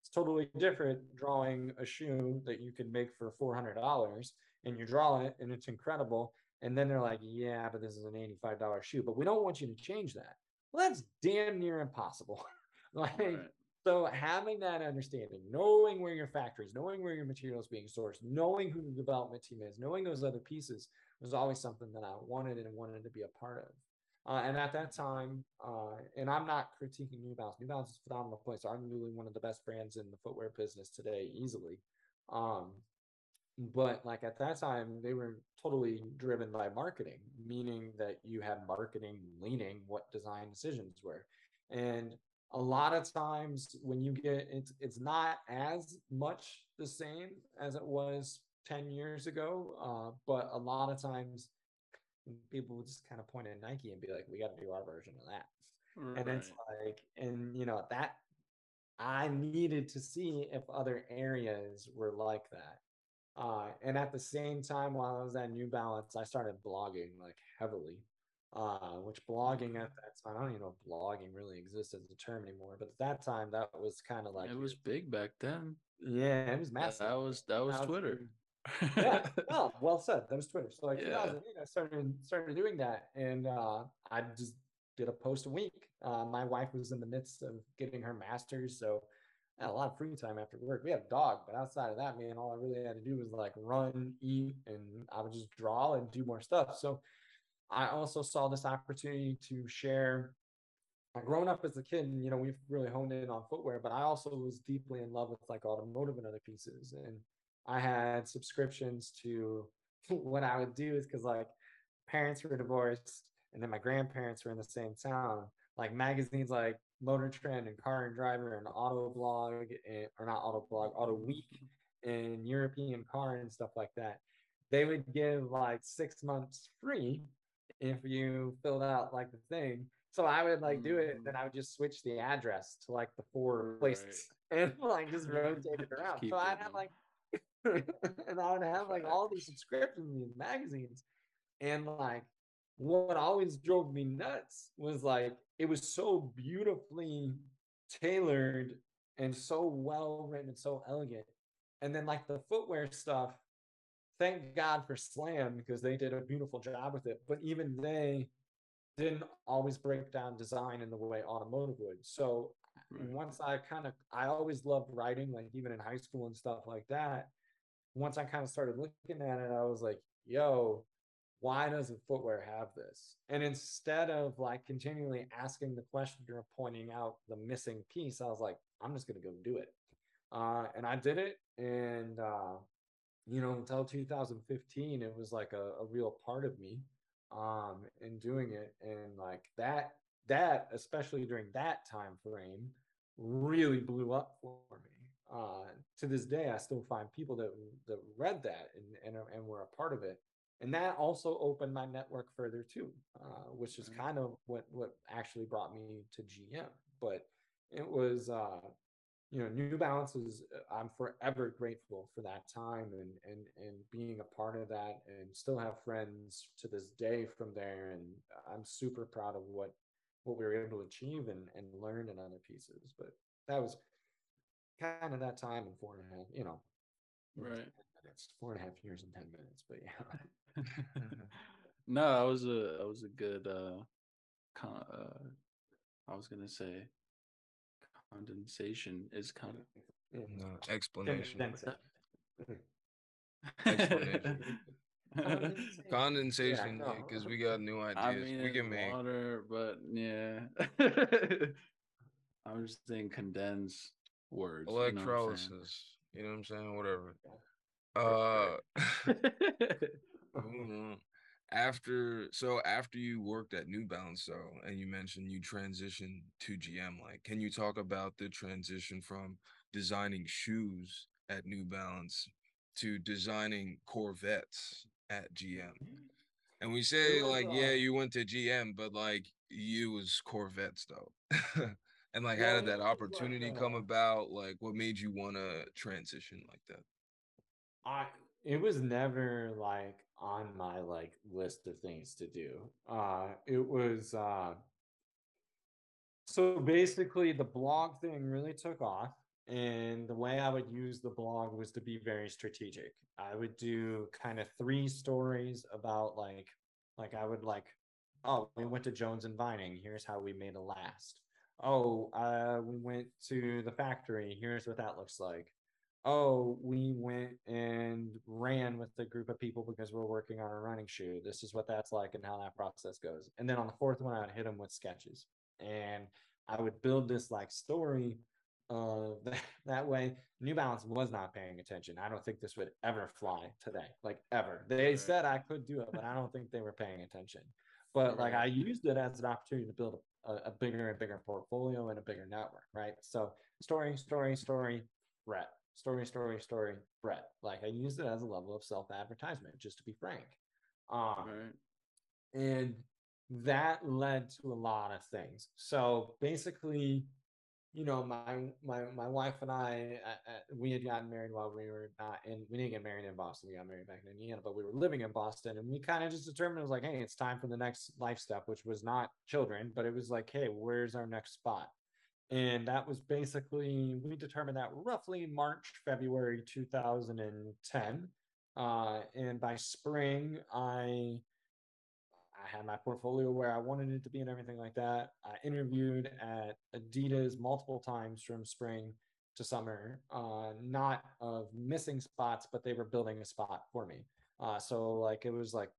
Speaker 1: It's totally different drawing a shoe that you could make for $400 and you draw it and it's incredible. And then they're like, yeah, but this is an $85 shoe, but we don't want you to change that. Well, that's damn near impossible. [LAUGHS] like, right. so having that understanding, knowing where your factories, knowing where your materials being sourced, knowing who the development team is, knowing those other pieces was always something that I wanted and wanted to be a part of. Uh, and at that time, uh, and I'm not critiquing New Balance. New Balance is a phenomenal place. Arguably one of the best brands in the footwear business today, easily. Um, but like at that time, they were totally driven by marketing, meaning that you had marketing leaning what design decisions were. And a lot of times when you get it's it's not as much the same as it was 10 years ago, uh, but a lot of times people would just kind of point at Nike and be like, we got to do our version of that. Right. And it's like, and you know, that I needed to see if other areas were like that. Uh, and at the same time, while I was at New Balance, I started blogging like heavily, uh, which blogging at that time, I don't even know if blogging really exists as a term anymore, but at that time, that was kind of like
Speaker 3: it was big back then.
Speaker 1: Yeah, it was massive.
Speaker 3: That was that was, Twitter [LAUGHS]
Speaker 1: yeah, well, well said. That was Twitter. So like yeah. 2008, I started started doing that, and uh, I just did a post a week. Uh, my wife was in the midst of getting her master's, so Had a lot of free time after work. We had a dog, but outside of that, man, all I really had to do was like run, eat, and I would just draw and do more stuff. So I also saw this opportunity to share. Uh, growing up as a kid, you know, we've really honed in on footwear, but I also was deeply in love with like automotive and other pieces. And I had subscriptions to [LAUGHS] what I would do is because like parents were divorced and then my grandparents were in the same town. Like magazines like Motor Trend and Car and Driver and Auto Blog and, eh, or not Auto Blog, Auto Week and European Car and stuff like that. They would give like six months free if you filled out like the thing. So I would like do it, then I would just switch the address to like the four places right. [LAUGHS] and like just rotate it around. so I had like [LAUGHS] and I would have like all these subscriptions these magazines. And like what always drove me nuts was like it was so beautifully tailored and so well written and so elegant. And then like the footwear stuff, thank God for Slam because they did a beautiful job with it. But even they didn't always break down design in the way automotive would. So right. once I kind of I always loved writing, like even in high school and stuff like that once I kind of started looking at it, I was like, yo, why doesn't footwear have this? And instead of like continually asking the question or pointing out the missing piece, I was like, I'm just gonna go do it. Uh, and I did it. And uh, you know, until 2015, it was like a, a real part of me um in doing it. And like that, that, especially during that time frame, really blew up for me uh, to this day, I still find people that that read that and and and were a part of it, and that also opened my network further too, uh, which is kind of what what actually brought me to GM. But it was uh, you know new balance is uh, i'm forever grateful for that time and and and being a part of that and still have friends to this day from there. And i'm super proud of what what we were able to achieve and and learn in other pieces. But that was kind of that time in four and a half you know
Speaker 3: right.
Speaker 1: minutes four and a half years and 10 minutes but yeah [LAUGHS] [LAUGHS]
Speaker 3: no that was a that was a good uh, con- uh i was gonna say condensation is kind of
Speaker 4: no, explanation.
Speaker 1: explanation. [LAUGHS] [LAUGHS]
Speaker 4: condensation because yeah, we got new ideas. I mean, we can make
Speaker 3: water but yeah. I'm just saying condense words
Speaker 4: electrolysis you know what i'm saying, you know, whatever. Uh Mm-hmm. after so after you worked at New Balance though, and you mentioned you transitioned to GM, like can you talk about the transition from designing shoes at New Balance to designing Corvettes at GM? And we say like, yeah, uh you went to GM, but like you was Corvettes though. [LAUGHS] and like how did that opportunity come uh about? Like what made you want to transition like that?
Speaker 1: I it was never like on my like list of things to do. Uh it was uh so basically the blog thing really took off and the way I would use the blog was to be very strategic. I would do kind of three stories about like like I would like oh we went to Jones and Vining here's how we made a last. Oh, uh we went to the factory here's what that looks like oh, we went and ran with a group of people because we're working on a running shoe. This is what that's like and how that process goes. And then on the fourth one, I would hit them with sketches. And I would build this like story uh, [LAUGHS] that, that way. New Balance was not paying attention. I don't think this would ever fly today, like ever. They right. said I could do it, but I don't think they were paying attention. But right. like I used it as an opportunity to build a, a bigger and bigger portfolio and a bigger network, right? So story, story, story, rep story, story, story, Brett. Like I used it as a level of self advertisement, just to be frank. Um, right. And that led to a lot of things. So basically, you know, my my my wife and I, uh, uh, we had gotten married while we were not in. We didn't get married in Boston. We got married back in Indiana, but we were living in Boston, and we kind of just determined it was like, hey, it's time for the next life step, which was not children, but it was like, hey, where's our next spot? And that was basically we determined that roughly March February 2010 uh, and by spring I I had my portfolio where I wanted it to be and everything like that. I interviewed at Adidas multiple times from spring to summer uh, not of missing spots but they were building a spot for me. Uh, so like it was like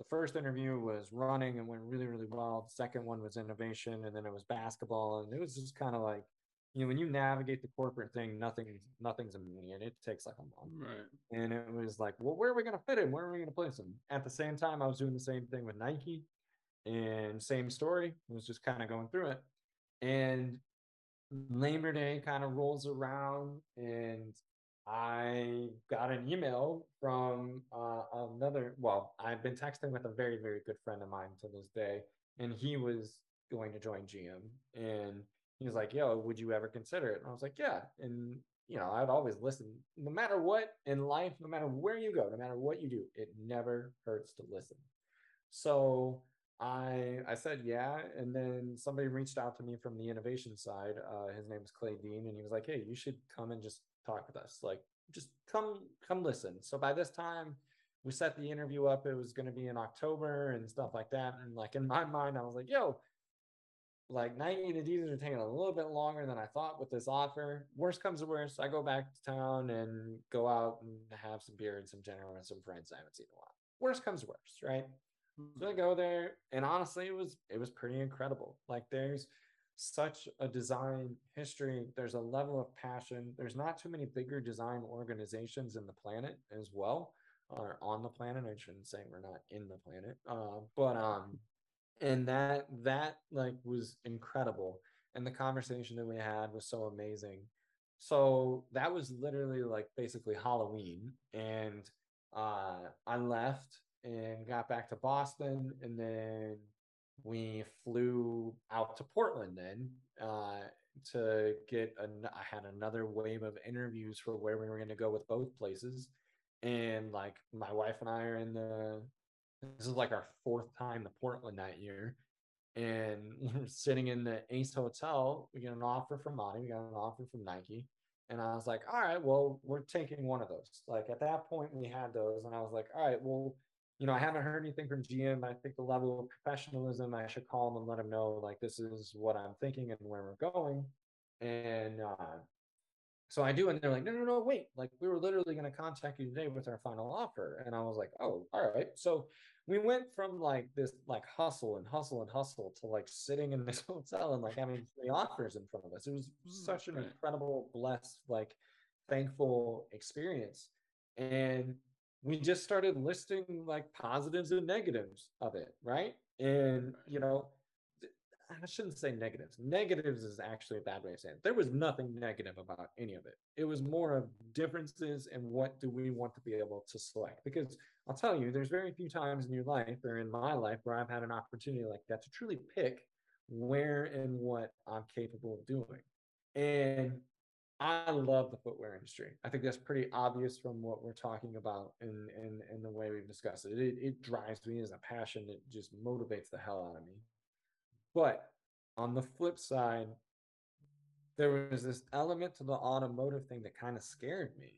Speaker 1: the first interview was running and went really really well. The second one was innovation and then it was basketball and it was just kind of like you know when you navigate the corporate thing nothing nothing's immediate. It takes like a month.
Speaker 3: Right.
Speaker 1: And it was like well where are we going to fit in? where are we going to place him? At the same time i was doing the same thing with nike and same story it was just kind of going through it. And labor day kind of rolls around and I got an email from uh, another. Well, I've been texting with a very, very good friend of mine to this day, and he was going to join GM, and he was like, "Yo, would you ever consider it?" And I was like, "Yeah." And you know, I'd always listen, no matter what in life, no matter where you go, no matter what you do, it never hurts to listen. So I I said yeah, and then somebody reached out to me from the innovation side. Uh, his name is Clay Dean, and he was like, "Hey, you should come and just talk with us. Like, just come come listen." So by this time, we set the interview up. It was going to be in October and stuff like that. And like in my [LAUGHS] mind, I was like, "Yo, like Nike and Adidas are taking a little bit longer than I thought with this offer. Worst comes to worst, I go back to town and go out and have some beer and some dinner with some friends I haven't seen in a while. Worst comes to worst, right? So I hmm. go there, and honestly, it was it was pretty incredible. Like there's such a design history. There's a level of passion. There's not too many bigger design organizations in the planet as well, or on the planet. I shouldn't say we're not in the planet, uh, but um, and that that like was incredible. And the conversation that we had was so amazing. so that was literally like basically Halloween. And uh, I left and got back to Boston. And then we flew out to Portland then uh, to get, an- I had another wave of interviews for where we were going to go with both places. And like my wife and I are in the, this is like our fourth time to Portland that year and [LAUGHS] we're sitting in the Ace Hotel. We get an offer from Monty, we got an offer from Nike. And I was like, all right, well, we're taking one of those. Like at that point, we had those. And I was like, all right, well, you know, I haven't heard anything from GM. I think the level of professionalism, I should call them and let them know, like, this is what I'm thinking and where we're going. And uh, so I do, and they're like, no, no, no, wait. Like, we were literally going to contact you today with our final offer. And I was like, oh, all right. So we went from like this like hustle and hustle and hustle to like sitting in this [LAUGHS] hotel and like having three offers in front of us. It was such an incredible, blessed, like thankful experience. And we just started listing like positives and negatives of it, right? And you know, I shouldn't say negatives. Negatives is actually a bad way of saying it. There was nothing negative about any of it. It was more of differences and what do we want to be able to select. Because I'll tell you, there's very few times in your life or in my life where I've had an opportunity like that to truly pick where and what I'm capable of doing. And I love the footwear industry. I think that's pretty obvious from what we're talking about and and, and the way we've discussed it. it. It drives me as a passion. It just motivates the hell out of me. But on the flip side, there was this element to the automotive thing that kind of scared me.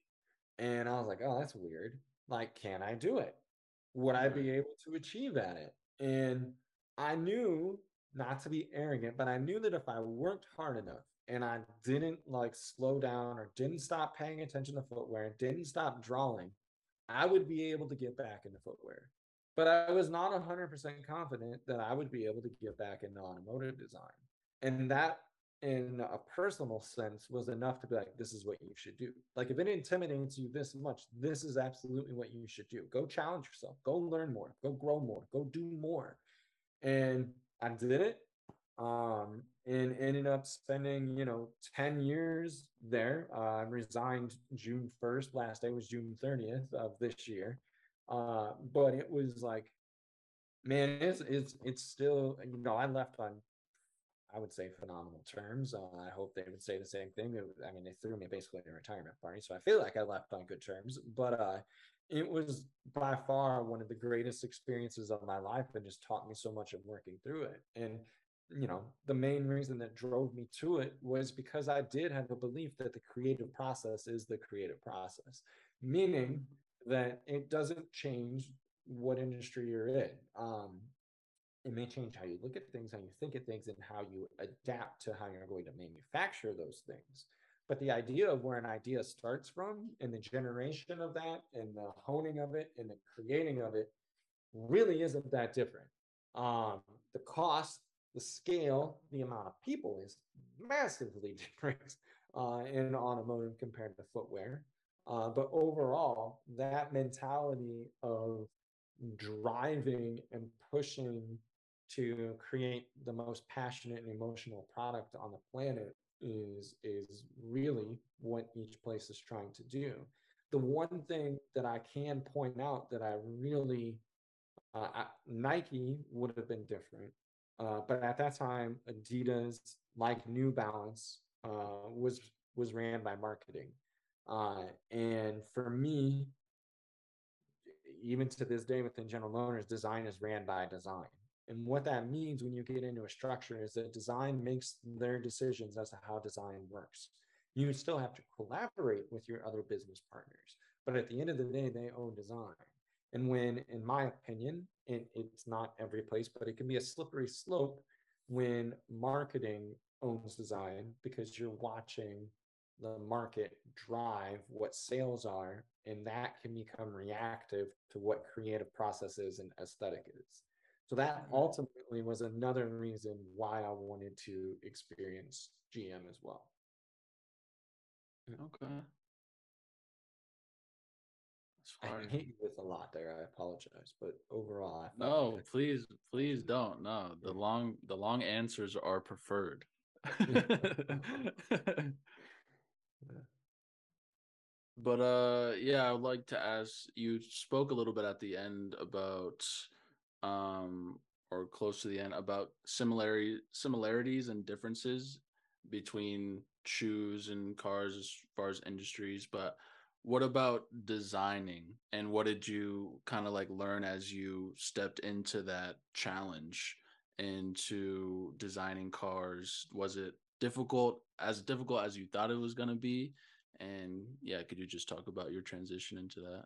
Speaker 1: And I was like, oh, that's weird. Like, can I do it? Would I be able to achieve at it? And I knew not to be arrogant, but I knew that if I worked hard enough and I didn't like slow down or didn't stop paying attention to footwear, didn't stop drawing, I would be able to get back into footwear. But I was not 100% confident that I would be able to get back into automotive design. And that, in a personal sense, was enough to be like, this is what you should do. Like, if it intimidates you this much, this is absolutely what you should do. Go challenge yourself, go learn more, go grow more, go do more. And I did it um, and ended up spending, you know, 10 years there. Uh, I resigned June 1st. Last day was June 30th of this year. Uh, but it was like, man, it's, it's, it's still, you know, I left on, I would say phenomenal terms. Uh, I hope they would say the same thing. It, I mean, they threw me basically a retirement party. So I feel like I left on good terms, but, uh, it was by far one of the greatest experiences of my life and just taught me so much of working through it. And you know, the main reason that drove me to it was because I did have a belief that the creative process is the creative process, meaning that it doesn't change what industry you're in. Um, it may change how you look at things, how you think of things, and how you adapt to how you're going to manufacture those things. But the idea of where an idea starts from and the generation of that and the honing of it and the creating of it really isn't that different. Um, the cost, the scale, the amount of people is massively [LAUGHS] different uh, in automotive compared to footwear. Uh, but overall, that mentality of driving and pushing to create the most passionate and emotional product on the planet is is really what each place is trying to do. The one thing that I can point out that I really uh, Nike would have been different, uh, but at that time, Adidas, like New Balance, uh, was was ran by marketing, uh, and for me, even to this day within General Motors, design is ran by design. And what that means when you get into a structure is that design makes their decisions as to how design works. You still have to collaborate with your other business partners, but at the end of the day, they own design. And when, in my opinion, it, it's not every place, but it can be a slippery slope when marketing owns design because you're watching the market drive what sales are, and that can become reactive to what creative processes and aesthetic is. So that mm-hmm. ultimately was another reason why I wanted to experience GM as well.
Speaker 3: Okay.
Speaker 1: I hit you with a lot there. I apologize, but overall,
Speaker 3: No,
Speaker 1: like-
Speaker 3: please, [LAUGHS] please don't. No, the long, the long answers are preferred. [LAUGHS] [LAUGHS] But uh yeah, I would like to ask you spoke a little bit at the end about um or close to the end about similarity similarities and differences between shoes and cars as far as industries, but what about designing and what did you kind of like learn as you stepped into that challenge into designing cars? Was it difficult as difficult as you thought it was going to be? And yeah, could you just talk about your transition into that?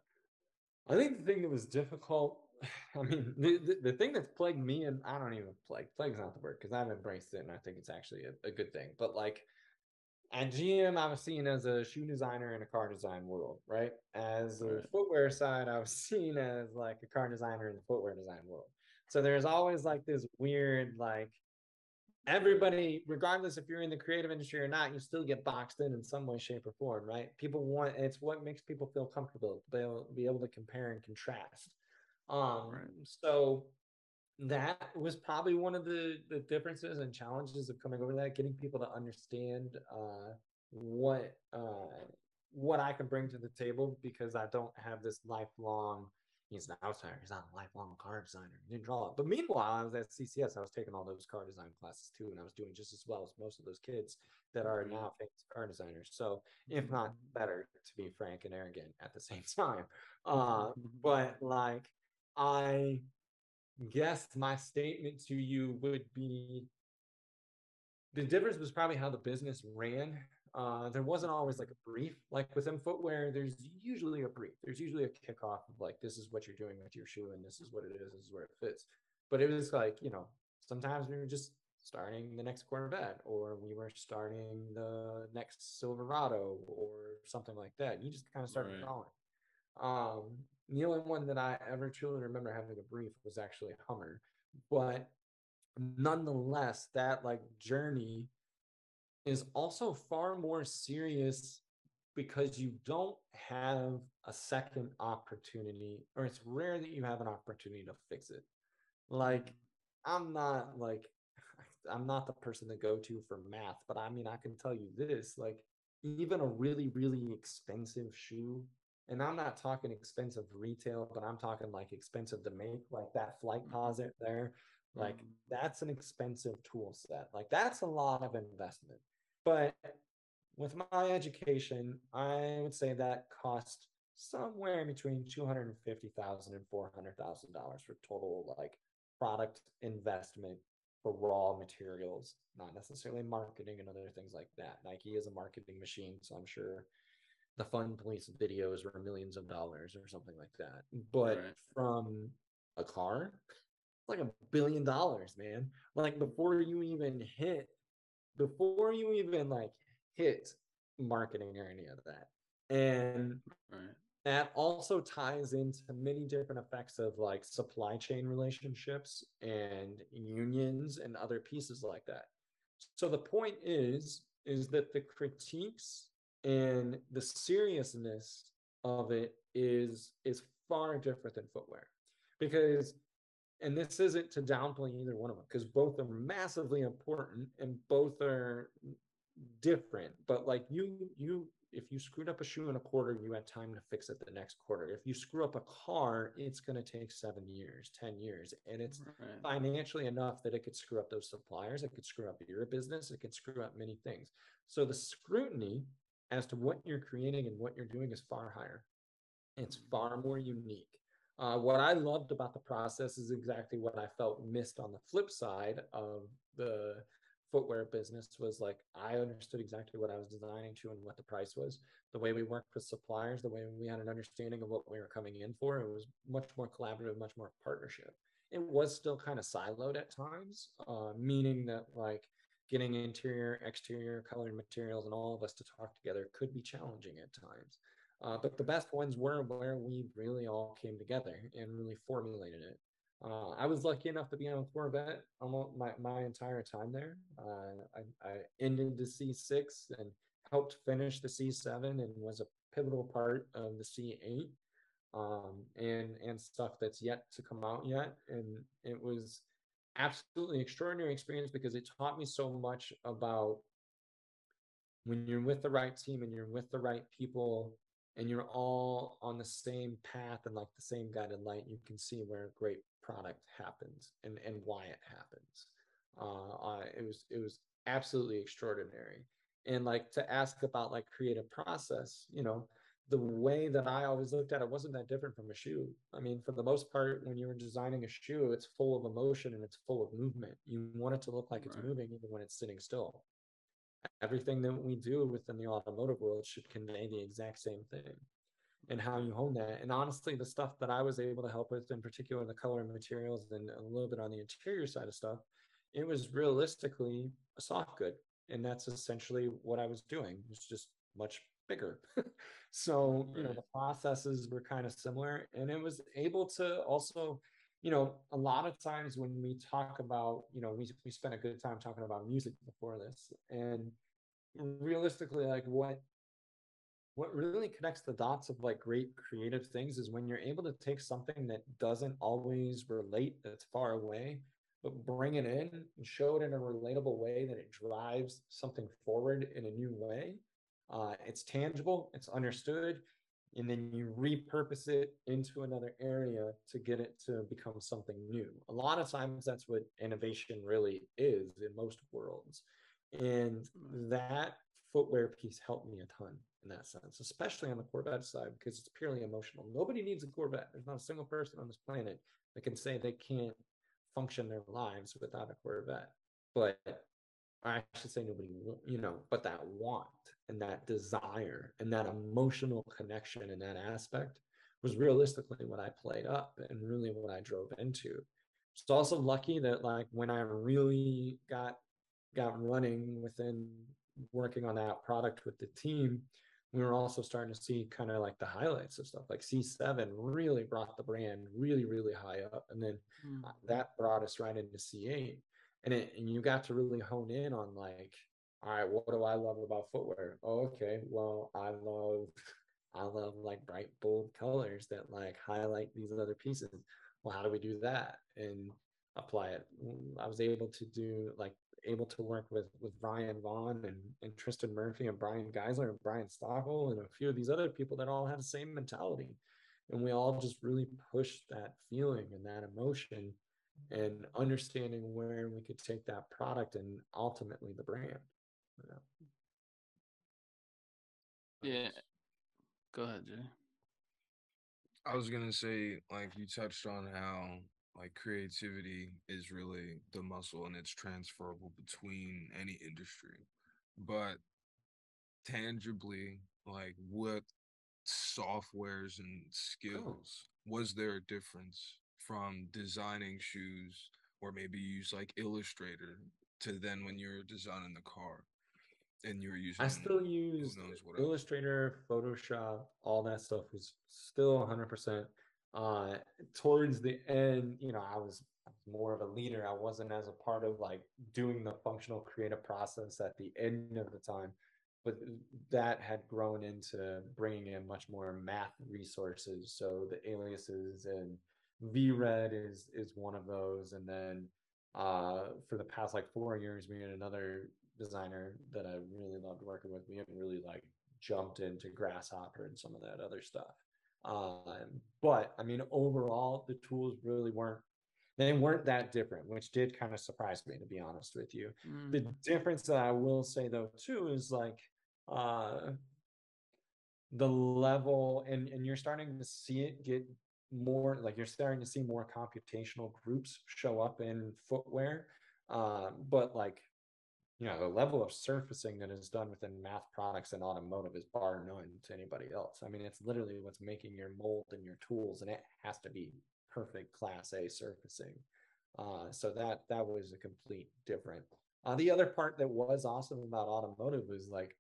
Speaker 1: I think the thing that was difficult, [SIGHS] I mean, the, the, the thing that's plagued me, and I don't even plague, plague's not the word because I've embraced it and I think it's actually a, a good thing. But like, at GM, I was seen as a shoe designer in a car design world, right? As a right. footwear side, I was [LAUGHS] seen as like a car designer in the footwear design world. So there's always like this weird, like everybody, regardless if you're in the creative industry or not, you still get boxed in in some way, shape, or form, right? People want it's what makes people feel comfortable, they'll be able to compare and contrast. Um, right. so that was probably one of the the differences and challenges of coming over that getting people to understand uh what uh what i can bring to the table because i don't have this lifelong he's an outsider he's not a lifelong car designer he didn't draw it. But meanwhile i was at ccs i was taking all those car design classes too and i was doing just as well as most of those kids that are now famous car designers. So if not better to be frank and arrogant at the [LAUGHS] same time. Uh but like i guess my statement to you would be the difference was probably how the business ran. Uh, there wasn't always like a brief. Like within footwear, there's usually a brief. There's usually a kickoff of like, this is what you're doing with your shoe, and this is what it is, this is where it fits. But it was like, you know, sometimes we were just starting the next Corvette, or we were starting the next Silverado, or something like that. You just kind of started right. drawing. Um, the only one that I ever truly remember having a brief was actually Hummer. But nonetheless, that like journey is also far more serious because you don't have a second opportunity, or it's rare that you have an opportunity to fix it. Like, I'm not like, [LAUGHS] I'm not the person to go to for math, but I mean, I can tell you this like, even a really, really expensive shoe and I'm not talking expensive retail, but I'm talking like expensive to make, like that flight mm-hmm. posit there. Like mm-hmm. that's an expensive tool set. Like that's a lot of investment. But with my education, I would say that cost somewhere between two hundred and fifty thousand and four hundred thousand dollars for total like product investment for raw materials, not necessarily marketing and other things like that. Nike is a marketing machine, so I'm sure the fun police videos were millions of dollars or something like that. But right. from a car, like a billion dollars, man. Like before you even hit, before you even like hit marketing or any of that. And right. that also ties into many different effects of like supply chain relationships and unions and other pieces like that. So the point is, is that the critiques and the seriousness of it is is far different than footwear because and this isn't to downplay either one of them because both are massively important and both are different but like you you if you screwed up a shoe in a quarter you had time to fix it the next quarter if you screw up a car it's going to take seven years ten years and it's right. financially enough that it could screw up those suppliers it could screw up your business it could screw up many things so the scrutiny as to what you're creating and what you're doing is far higher. It's far more unique. Uh, what I loved about the process is exactly what I felt missed on the flip side of the footwear business was like I understood exactly what I was designing to and what the price was. The way we worked with suppliers, the way we had an understanding of what we were coming in for, it was much more collaborative, much more partnership. It was still kind of siloed at times, uh, meaning that like getting interior, exterior, color and materials, and all of us to talk together could be challenging at times. Uh, but the best ones were where we really all came together and really formulated it. Uh, I was lucky enough to be on Corvette almost my, my entire time there. Uh, I, I, ended the C6 and helped finish the C7 and was a pivotal part of the C8 um, and and stuff that's yet to come out yet. And it was absolutely extraordinary experience because it taught me so much about when you're with the right team and you're with the right people and you're all on the same path and like the same guided light, you can see where great product happens and, and why it happens. Uh, it was it was absolutely extraordinary. And like to ask about like creative process, you know, the way that I always looked at it wasn't that different from a shoe. I mean, for the most part, when you're designing a shoe, it's full of emotion and it's full of movement. You want it to look like it's right. moving even when it's sitting still. Everything that we do within the automotive world should convey the exact same thing and how you hone that. And honestly, the stuff that I was able to help with, in particular the color and materials and a little bit on the interior side of stuff, it was realistically a soft good. And that's essentially what I was doing. It's just much bigger. [LAUGHS] so, you know, the processes were kind of similar. And it was able to also, you know, a lot of times when we talk about, you know, we, we spent a good time talking about music before this. And realistically, like what what really connects the dots of like great creative things is when you're able to take something that doesn't always relate that's far away but bring it in and show it in a relatable way that it drives something forward in a new way uh, it's tangible, it's understood, and then you repurpose it into another area to get it to become something new. A lot of times, that's what innovation really is in most worlds. And that footwear piece helped me a ton in that sense, especially on the Corvette side, because it's purely emotional. Nobody needs a Corvette. There's not a single person on this planet that can say they can't function their lives without a Corvette. But I should say nobody, you know, but that want and that desire and that emotional connection and that aspect was realistically what I played up and really what I drove into. It's also lucky that like when I really got got running within working on that product with the team, we were also starting to see kind of like the highlights of stuff like C7 really brought the brand really, really high up. And then mm. that brought us right into C8 and it and you got to really hone in on like all right what do i love about footwear? Oh, okay well i love [LAUGHS] i love like bright bold colors that like highlight these other pieces. Well how do we do that and apply it? Mm, i was able to do like able to work with with Ryan Vaughn and, and Tristan Murphy and Brian Geisler and Brian Stockel and a few of these other people that all have the same mentality. And we all just really pushed that feeling and that emotion and understanding where we could take that product and ultimately the brand. You know?
Speaker 3: Yeah. Go ahead, Jay.
Speaker 4: I was gonna say, like you touched on how like creativity is really the muscle and it's transferable between any industry. But tangibly, like what softwares and oh. skills was there a difference from designing shoes or maybe use like Illustrator to then when you're designing the car and you're using
Speaker 1: I still use Illustrator, Photoshop, all that stuff was still 100%. Uh, towards the end, you know, I was more of a leader. I wasn't as a part of like doing the functional creative process at the end of the time, but that had grown into bringing in much more math resources. So the aliases and VRED is is one of those, and then uh, for the past like four years, me and another designer that I really loved working with, we haven't really like jumped into Grasshopper and some of that other stuff. Um, but I mean, overall, the tools really weren't they weren't that different, which did kind of surprise me, to be honest with you. Mm. The difference that I will say though too is like uh the level and and you're starting to see it get more like you're starting to see more computational groups show up in footwear um, but like you know the level of surfacing that is done within math products and automotive is bar none to anybody else. I mean it's literally what's making your mold and your tools and it has to be perfect class a surfacing. Uh, so that that was a complete different uh, the other part that was awesome about automotive was like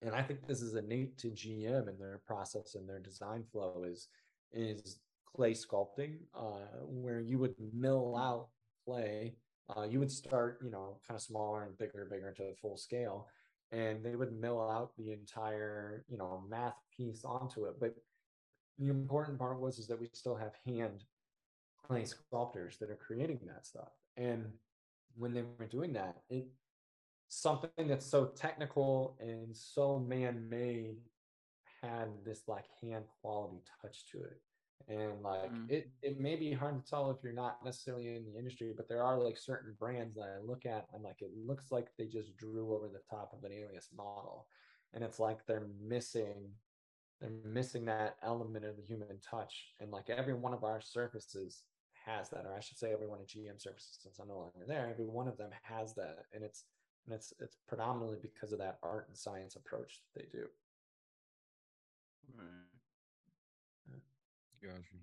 Speaker 1: and i think this is innate to gm and their process and their design flow is is clay sculpting, uh, where you would mill out clay. Uh, you would start, you know, kind of smaller and bigger, bigger to full scale, and they would mill out the entire, you know, math piece onto it. But the important part was is that we still have hand clay sculptors that are creating that stuff, and when they were doing that, it something that's so technical and so man-made had this like hand quality touch to it. And like mm. it it may be hard to tell if you're not necessarily in the industry but there are like certain brands that i look at and like it looks like they just drew over the top of an alias model. And it's like they're missing they're missing that element of the human touch. And like every one of our surfaces has that or i should say every one of gm surfaces since i'm no longer there every one of them has that. And it's and it's it's predominantly because of that art and science approach that they do
Speaker 4: right Gotcha.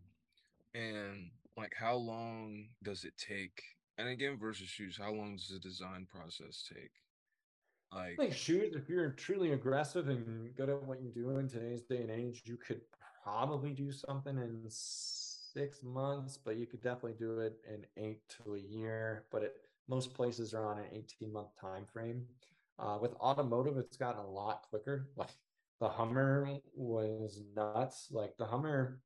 Speaker 4: And like, how long does it take? And again, versus shoes, how long does the design process take?
Speaker 1: Like, like shoes, if you're truly aggressive and good at what you do in today's day and age, you could probably do something in six months, but you could definitely do it in eight to a year. But it, most places are on an 18 month time frame. Uh, with automotive, it's gotten a lot quicker. [LAUGHS] Like the Hummer was nuts. Like the Hummer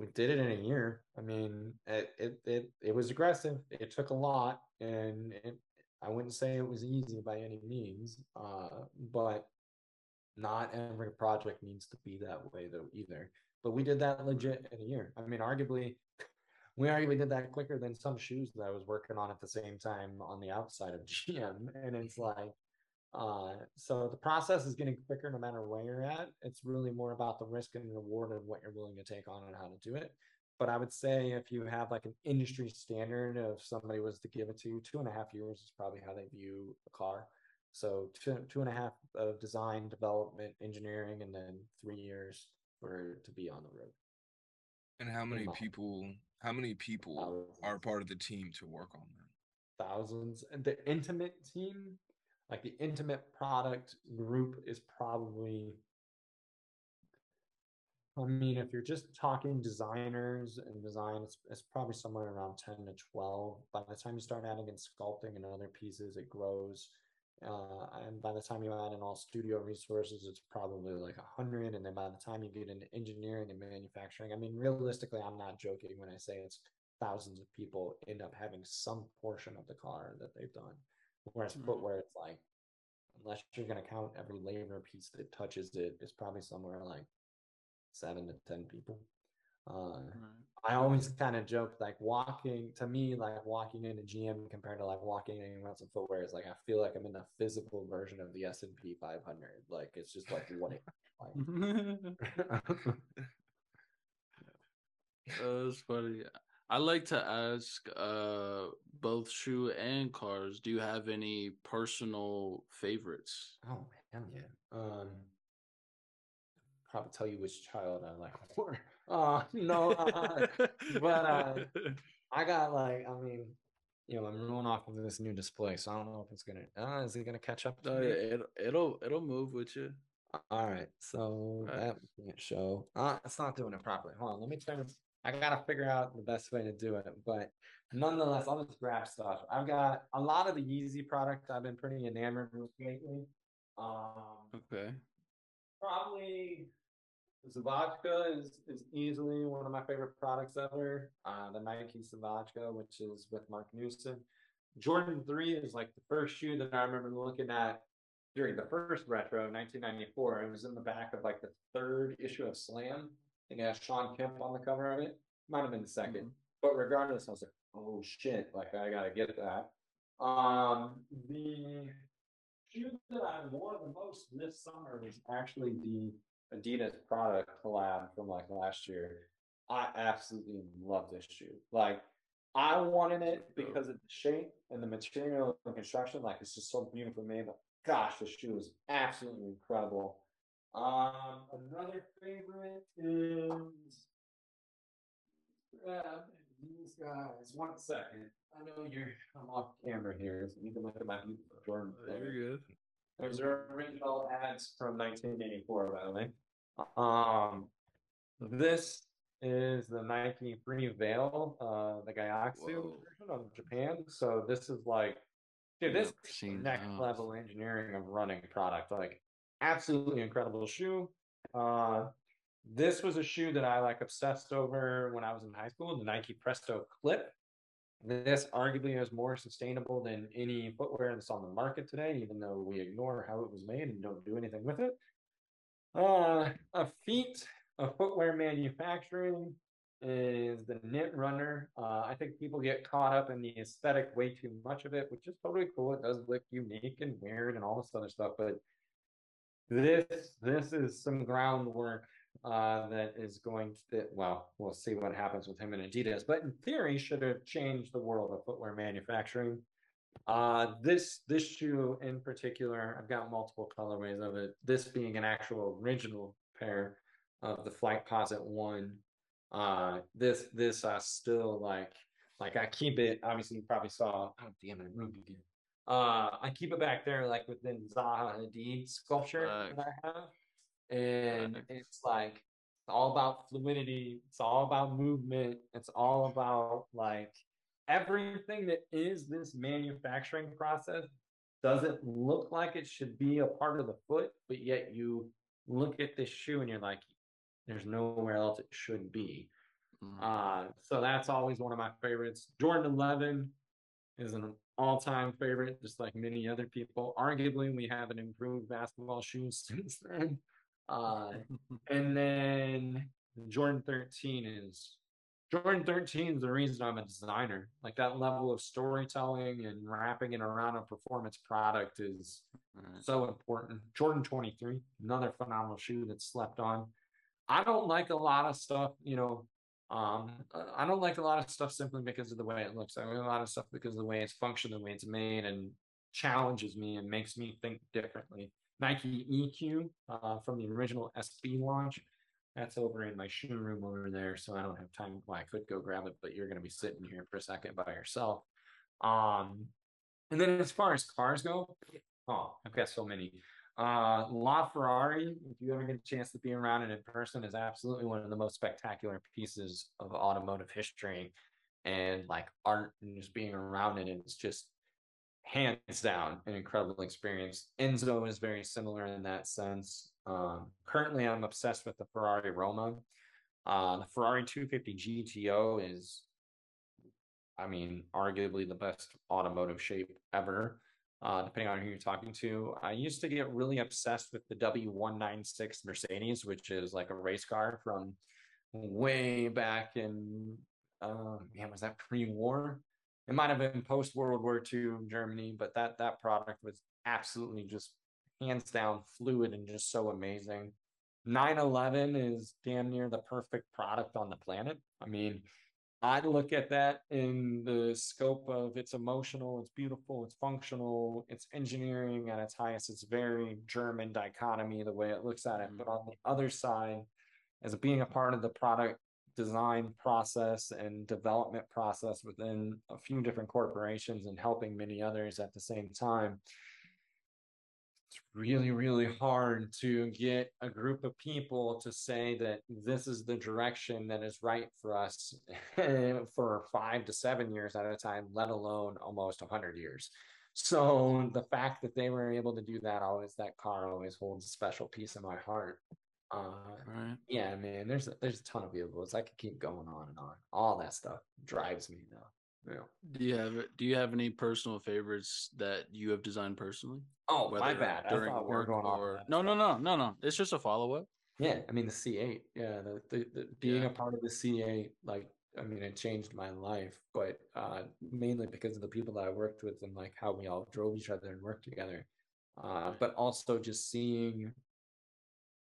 Speaker 1: we did it in a year. I mean, it it it, it was aggressive. It took a lot, and it, I wouldn't say it was easy by any means. Uh, but not every project needs to be that way though either. But we did that legit in a year. I mean, arguably, [LAUGHS] we arguably did that quicker than some shoes that I was working on at the same time on the outside of GM. And it's like, uh, so the process is getting quicker no matter where you're at. It's really more about the risk and reward of what you're willing to take on and how to do it. But I would say if you have like an industry standard, if somebody was to give it to you, two and a half years is probably how they view a car. So two two and a half of design, development, engineering, and then three years for to be on the road.
Speaker 4: And how many people? How many people Thousands. are part of the team to work on that?
Speaker 1: Thousands. And the intimate team like the intimate product group is probably I mean, if you're just talking designers and design, it's, it's probably somewhere around 10 to 12. By the time you start adding in sculpting and other pieces, it grows. Uh, and by the time you add in all studio resources, it's probably like 100. And then by the time you get into engineering and manufacturing, I mean, realistically, I'm not joking when I say it's thousands of people end up having some portion of the car that they've done. Whereas mm-hmm. footwear, it's like, unless you're going to count every labor piece that touches it, it's probably somewhere like seven to 10 people. Uh, right. I always kind of joke like walking to me, like walking in a GM compared to like walking anywhere else in footwear is like I feel like I'm in a physical version of the S and P 500. Like it's just like what it [LAUGHS] like. [LAUGHS] [LAUGHS]
Speaker 3: That's funny. I like to ask uh, both shoe and cars. Do you have any personal favorites?
Speaker 1: Oh hell yeah! Um, probably tell you which child I like [LAUGHS] more. Uh, no, uh, but uh, I got like I mean, you know, I'm rolling off of this new display, so I don't know if it's gonna. Uh, is it gonna catch up?
Speaker 3: To uh, it, it'll it'll move with you.
Speaker 1: All right, so right. that can't show. Uh, it's not doing it properly. Hold on, let me turn I gotta figure out the best way to do it. But nonetheless, I'll just grab stuff. I've got a lot of the Yeezy product I've been pretty enamored with lately. Um,
Speaker 3: okay.
Speaker 1: Probably Zvezdochka is, is easily one of my favorite products ever. Uh, the Nike Zvezdochka, which is with Marc Newson. Jordan 3 is like the first shoe that I remember looking at during the first retro, 1994. It was in the back of like the third issue of Slam think it has Shawn Kemp on the cover of it. Might have been the 2nd mm-hmm. But regardless, I was like, oh shit, like I gotta get that. Um the shoe that I wore the most this summer was actually the Adidas product collab from like last year. I absolutely love this shoe. Like I wanted it because of the shape and the material and construction. Like it's just so beautifully made. But gosh, the shoe is absolutely incredible. Um, another favorite is grab these guys. One second. I know you're. I'm off camera here, so you can look at my Jordan.
Speaker 3: Oh, you're good.
Speaker 1: Those are original ads from 1984, by the way. Um, this is the Nike Free Veil, uh, the Gyakusou version of Japan. So this is like, dude, this next level engineering of running product. Like, absolutely incredible shoe. Uh, this was a shoe that I like obsessed over when I was in high school, the Nike Presto Clip. this arguably is more sustainable than any footwear that's on the market today, even though we ignore how it was made and don't do anything with it. Uh, a feat of footwear manufacturing is the knit runner. Uh, I think people get caught up in the aesthetic way too much of it, which is totally cool. It does look unique and weird and all this other stuff, but this this is some groundwork uh, that is going to well, we'll see what happens with him and Adidas, but in theory should have changed the world of footwear manufacturing. Uh, this this shoe in particular, I've got multiple colorways of it. This being an actual original pair of the Flightposite One. Uh, this this I still like like I keep it. Obviously, you probably saw. Oh damn it, again. Uh, I keep it back there, like within Zaha Hadid sculpture that I have. And it's like it's all about fluidity. It's all about movement. It's all about like everything that is this manufacturing process doesn't look like it should be a part of the foot but yet you look at this shoe and you're like there's nowhere else it should be. Mm-hmm. uh, so that's always one of my favorites. Jordan 11 is an all-time favorite just like many other people arguably we haven't improved basketball shoes [LAUGHS] since then uh, [LAUGHS] and then Jordan 13 is Jordan 13 is the reason I'm a designer. Like that level of storytelling and wrapping it around a performance product is right. so important. Jordan 23, another phenomenal shoe that's slept on. I don't like a lot of stuff, you know. Um, I don't like a lot of stuff simply because of the way it looks. I like a lot of stuff because of the way it's functioned, the way it's made, and challenges me and makes me think differently. Nike EQ uh, from the original SB launch. That's over in my shoe room over there, so I don't have time. Well, I could go grab it, but you're going to be sitting here for a second by yourself. Um, and then as far as cars go, oh, I've got so many. Uh, LaFerrari, if you ever get a chance to be around it in person, is absolutely one of the most spectacular pieces of automotive history and like art and just being around it. It's just hands down an incredible experience. Enzo is very similar in that sense. Um, currently, I'm obsessed with the Ferrari Roma. Uh, the Ferrari 250 GTO is, I mean, arguably the best automotive shape ever, uh, depending on who you're talking to. I used to get really obsessed with the W196 Mercedes, which is like a race car from way back in, uh, man, was that pre war? it might have been post World War II Germany, but that that product was absolutely just hands down fluid and just so amazing. 911 is damn near the perfect product on the planet. I mean, I look at that in the scope of it's emotional, it's beautiful, it's functional, it's engineering at its highest. It's very German dichotomy the way it looks at it. Mm-hmm. But on the other side, as being a part of the product design process and development process within a few different corporations and helping many others at the same time really really hard to get a group of people to say that this is the direction that is right for us for five to seven years at a time let alone almost 100 years so the fact that they were able to do that always that car always holds a special piece in my heart uh, right. Yeah, man. There's a, there's a ton of vehicles. I could keep going on and on. All that stuff drives me though. Yeah.
Speaker 3: Do you have Do you have any personal favorites that you have designed personally?
Speaker 1: Oh, my bad. During I work going
Speaker 3: or no, no, no, no, no. It's just a follow up.
Speaker 1: Yeah, I mean the C8. Yeah, the, the, the being yeah. a part of the C8, like I mean, it changed my life, but uh, mainly because of the people that I worked with and like how we all drove each other and worked together. Uh, but also just seeing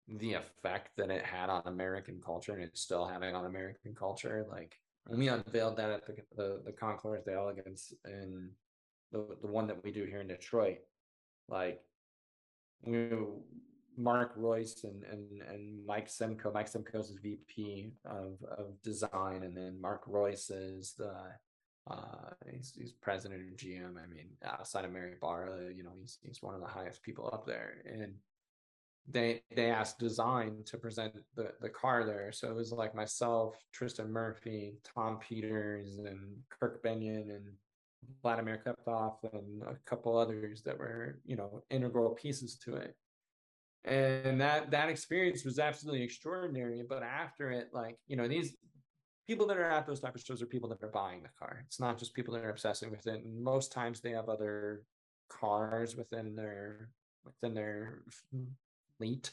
Speaker 1: the effect that it had on American culture and it's still having on American culture. Like we unveiled that at the the, the Concours d'Elegance and the the one that we do here in Detroit, like we Mark Reuss and and and Mike Simcoe. Mike Simcoe is VP of of design, and then Mark Reuss is the uh he's, he's president of GM. I mean, outside of Mary Barra, you know, he's he's one of the highest people up there, and they they asked design to present the the car there so it was like myself tristan murphy tom peters and kirk Bennion and vladimir Keptov and a couple others that were you know integral pieces to it and that that experience was absolutely extraordinary but after it like you know these people that are at those type of shows are people that are buying the car. It's not just people that are obsessing with it. And most times they have other cars within their within their fleet,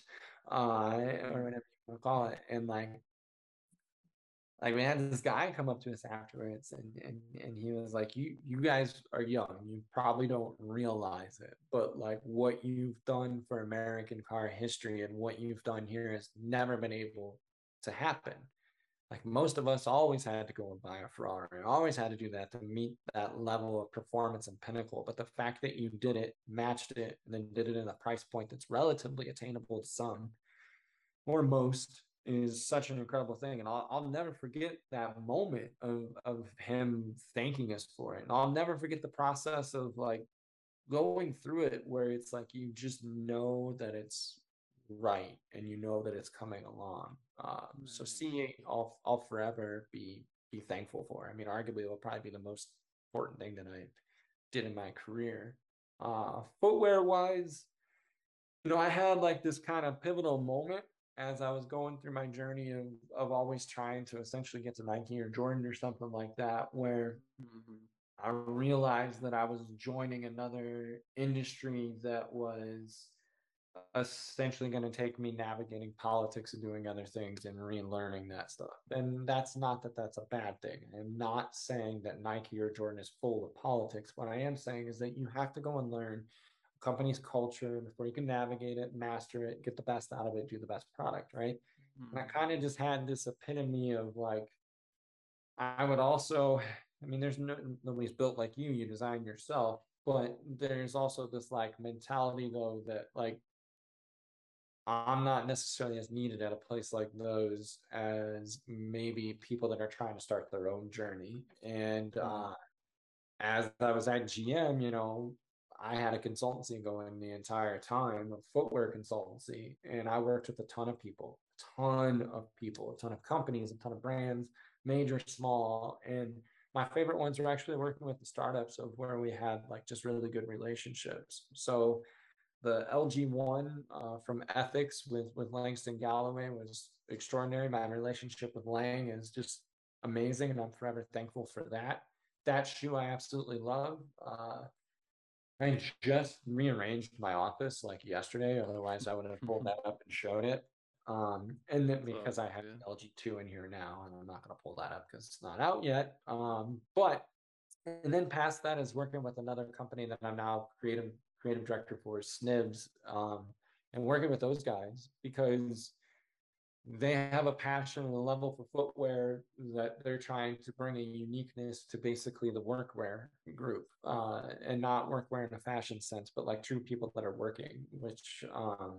Speaker 1: uh, or whatever you want to call it. And like like we had this guy come up to us afterwards and, and and he was like you you guys are young you probably don't realize it but like what you've done for american car history and what you've done here has never been able to happen like most of us always had to go and buy a ferrari always had to do that to meet that level of performance and pinnacle but the fact that you did it matched it and then did it in a price point that's relatively attainable to some or most is such an incredible thing. And I'll, I'll never forget that moment of, of him thanking us for it. And I'll never forget the process of like going through it where it's like you just know that it's right and you know that it's coming along. Um, so seeing I'll, I'll forever be, be thankful for. I mean, arguably it'll probably be the most important thing that I did in my career. Uh, footwear wise, you know, I had like this kind of pivotal moment as I was going through my journey of of always trying to essentially get to Nike or Jordan or something like that, where mm-hmm. I realized that I was joining another industry that was essentially going to take me navigating politics and doing other things and relearning that stuff. And that's not that that's a bad thing. I'm not saying that Nike or Jordan is full of politics. What I am saying is that you have to go and learn a company's culture before you can navigate it, master it, get the best out of it, do the best product, right? Mm-hmm. And I mm-hmm. kind of just had this epitome of like, I would also, I mean, there's no nobody's built like you, you design yourself, but there's also this like mentality though that like I'm not necessarily as needed at a place like those as maybe people that are trying to start their own journey. And mm-hmm. uh, as I was at GM, you know, I had a consultancy going the entire time, a footwear consultancy, and I worked with a ton of people, a ton of people, a ton of companies, a ton of brands, major, small. And my favorite ones were actually working with the startups of where we had like just really good relationships. So the LG one uh, from Ethics with with Langston Galloway was extraordinary. My relationship with Lang is just amazing, and I'm forever thankful for that. That shoe I absolutely love. Uh, I just rearranged my office like yesterday. Otherwise, I would have pulled [LAUGHS] that up and showed it. Um, and then because I have LG2 in here now, and I'm not going to pull that up because it's not out yet. Um, but and then past that is working with another company that I'm now creative creative director for, Snibs, um, and working with those guys because they have a passion and a level for footwear that they're trying to bring a uniqueness to basically the workwear group uh, and not workwear in a fashion sense but like true people that are working which um,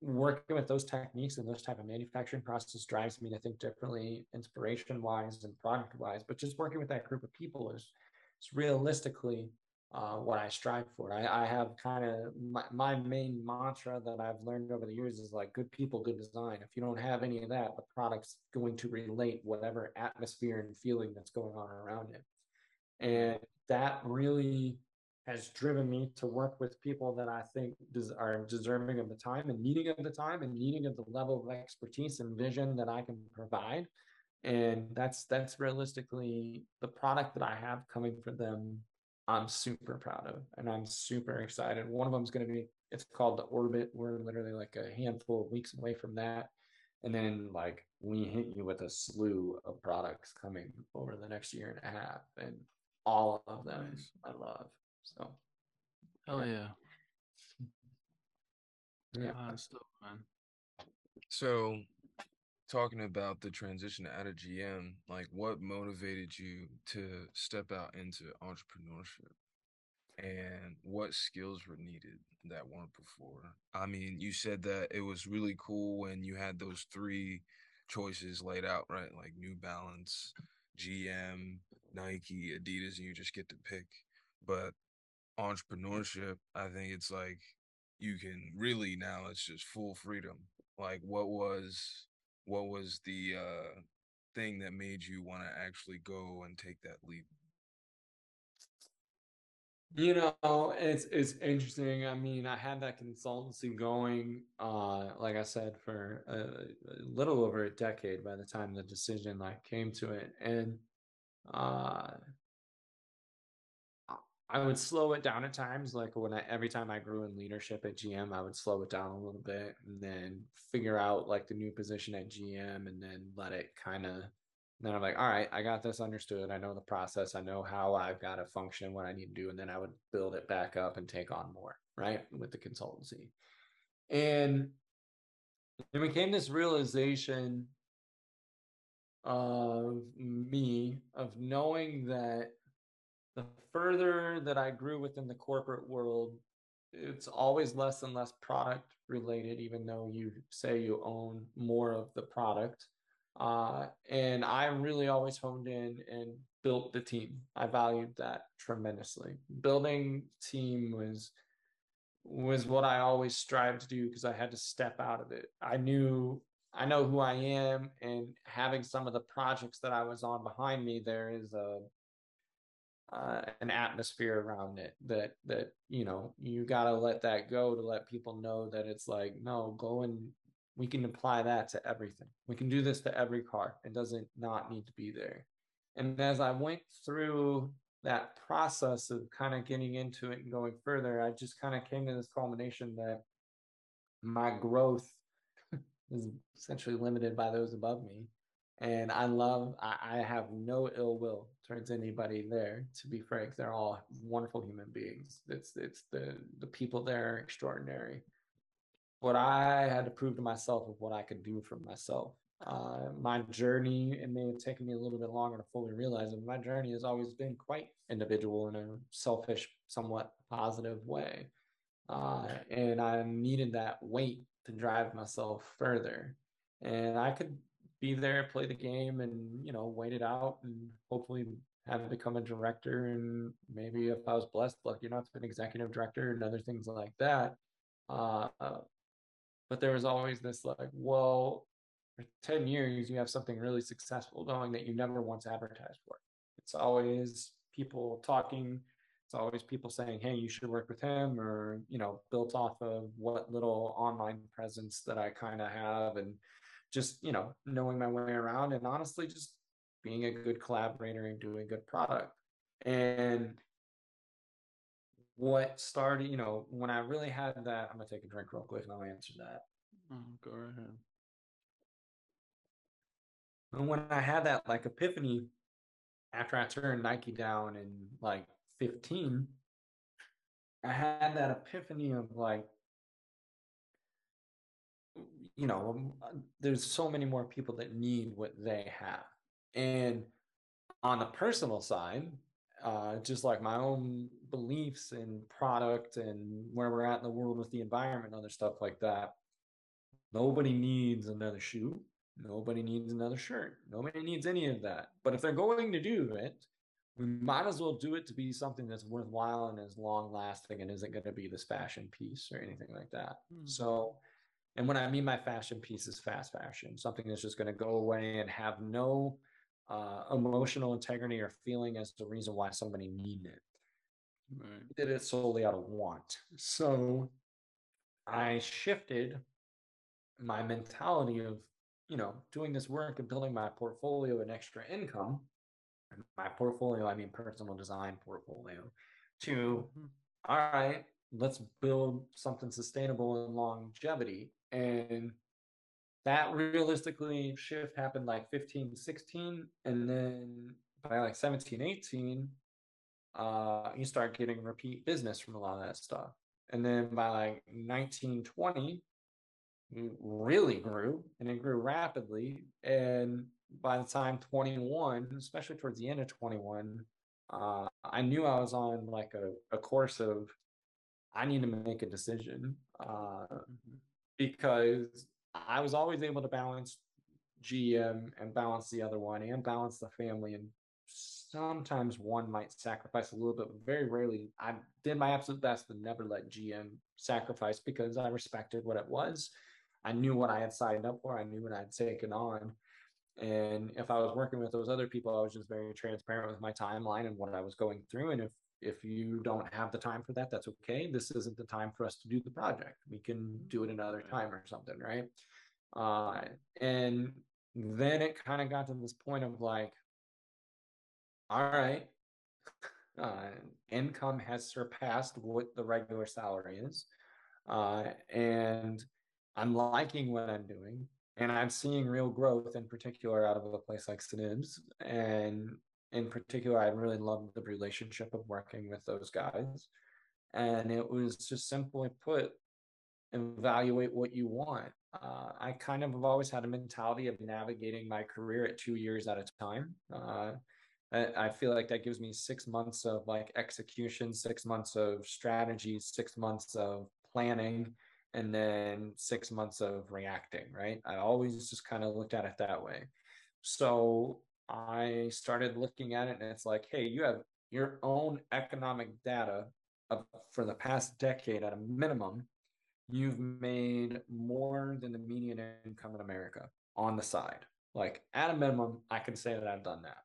Speaker 1: working with those techniques and those type of manufacturing process drives me to think differently inspiration wise and product wise but just working with that group of people is, is realistically uh, what I strive for. I, I have kind of my, my main mantra that I've learned over the years is like good people, good design. If you don't have any of that, the product's going to relate whatever atmosphere and feeling that's going on around it. And that really has driven me to work with people that I think des- are deserving of the time and needing of the time and needing of the level of expertise and vision that I can provide. And that's that's realistically the product that I have coming for them I'm super proud of and I'm super excited. One of them is going to be, it's called the Orbit. We're literally like a handful of weeks away from that. And then like we hit you with a slew of products coming over the next year and a half and all of them nice. I love. So
Speaker 3: hell yeah. Yeah. Uh,
Speaker 4: still, man. So talking about the transition out of GM, like what motivated you to step out into entrepreneurship? And what skills were needed that weren't before? I mean, you said that it was really cool when you had those three choices laid out, right? Like New Balance, GM, Nike, Adidas, and you just get to pick. But entrepreneurship, I think it's like you can really now it's just full freedom. Like what was what was the uh, thing that made you want to actually go and take that leap?
Speaker 1: You know, it's it's interesting. I mean, I had that consultancy going, uh, like I said, for a, a little over a decade by the time the decision like came to it, and uh, I would slow it down at times. Like when I every time I grew in leadership at GM, I would slow it down a little bit and then figure out like the new position at GM and then let it kind of then I'm like, all right, I got this understood. I know the process. I know how I've got to function, what I need to do. And then I would build it back up and take on more, right? With the consultancy. And there became this realization of me of knowing that the further that I grew within the corporate world, it's always less and less product related, even though you say you own more of the product. Uh, and I'm really always honed in and built the team. I valued that tremendously. Building team was was what I always strived to do because I had to step out of it. I knew I know who I am, and having some of the projects that I was on behind me, there is a uh, an atmosphere around it that that you know you got to let that go to let people know that it's like no go and we can apply that to everything. We can do this to every car. It doesn't not need to be there. And as i went through that process of kind of getting into it and going further i just kind of came to this culmination that my growth [LAUGHS] is essentially limited by those above me and I love I, I, have no ill will towards anybody there. To be frank, they're all wonderful human beings. It's it's the the people there are extraordinary. What I had to prove to myself of what I could do for myself. Uh, my journey, it may have taken me a little bit longer to fully realize it. My journey has always been quite individual in a selfish, somewhat positive way, uh, and I needed that weight to drive myself further. And I could be there, play the game, and you know, wait it out, and hopefully have become a director. And maybe if I was blessed, lucky enough to be an executive director and other things like that. Uh, but there was always this like, well, for 10 years, you have something really successful going that you never once advertised for. It's always people talking. It's always people saying, hey, you should work with him, or, you know, built off of what little online presence that I kind of have. And just you know knowing my way around and honestly just being a good collaborator and doing good product. And what started you know when i really had that i'm gonna take a drink real quick and i'll answer that.
Speaker 3: Oh, go ahead.
Speaker 1: And when i had that like epiphany after i turned nike down in like 15 i had that epiphany of like you know, um, uh, there's so many more people that need what they have. And on the personal side, uh, just like my own beliefs and product and where we're at in the world with the environment and other stuff like that, nobody needs another shoe. Nobody needs another shirt. Nobody needs any of that. But if they're going to do it, we might as well do it to be something that's worthwhile and is long lasting and isn't going to be this fashion piece or anything like that. Mm-hmm. So and when I mean my fashion piece is fast fashion, something that's just going to go away and have no uh, emotional integrity or feeling as the reason why somebody needed it. Right. Did it solely out of want. So I shifted my mentality of, you know, doing this work and building my portfolio and extra income. My portfolio, I mean personal design portfolio, to mm-hmm. all right, let's build something sustainable and longevity and that realistically shift happened like 15 16 and then by like 17 18 uh you start getting repeat business from a lot of that stuff. And then by like 19 20 really grew and it grew rapidly and by the time 21 especially towards the end of 21 uh, i knew i was on like a, a course of i need to make a decision uh, mm-hmm because I was always able to balance GM and balance the other one and balance the family. And sometimes one might sacrifice a little bit, but very rarely. I did my absolute best to never let GM sacrifice because I respected what it was. I knew what I had signed up for, I knew what I'd taken on. And if I was working with those other people, I was just very transparent with my timeline and what I was going through. And if if you don't have the time for that, that's okay. This isn't the time for us to do the project. We can do it another time or something, right? Uh, and then it kind of got to this point of like, all right, [LAUGHS] uh, income has surpassed what the regular salary is. Uh, and I'm liking what I'm doing. And I'm seeing real growth in particular out of a place like SNIBS. And in particular, I really loved the relationship of working with those guys. And it was just simply put, evaluate what you want. Uh, I kind of have always had a mentality of navigating my career at two years at a time. Uh, I, feel like that gives me six months of like execution, six months of strategy, six months of planning, and then six months of reacting, right? I always just kind of looked at it that way. So I started looking at it and it's like, hey, you have your own economic data of, for the past decade at a minimum, you've made more than the median income in America on the side. Like at a minimum, I can say that I've done that.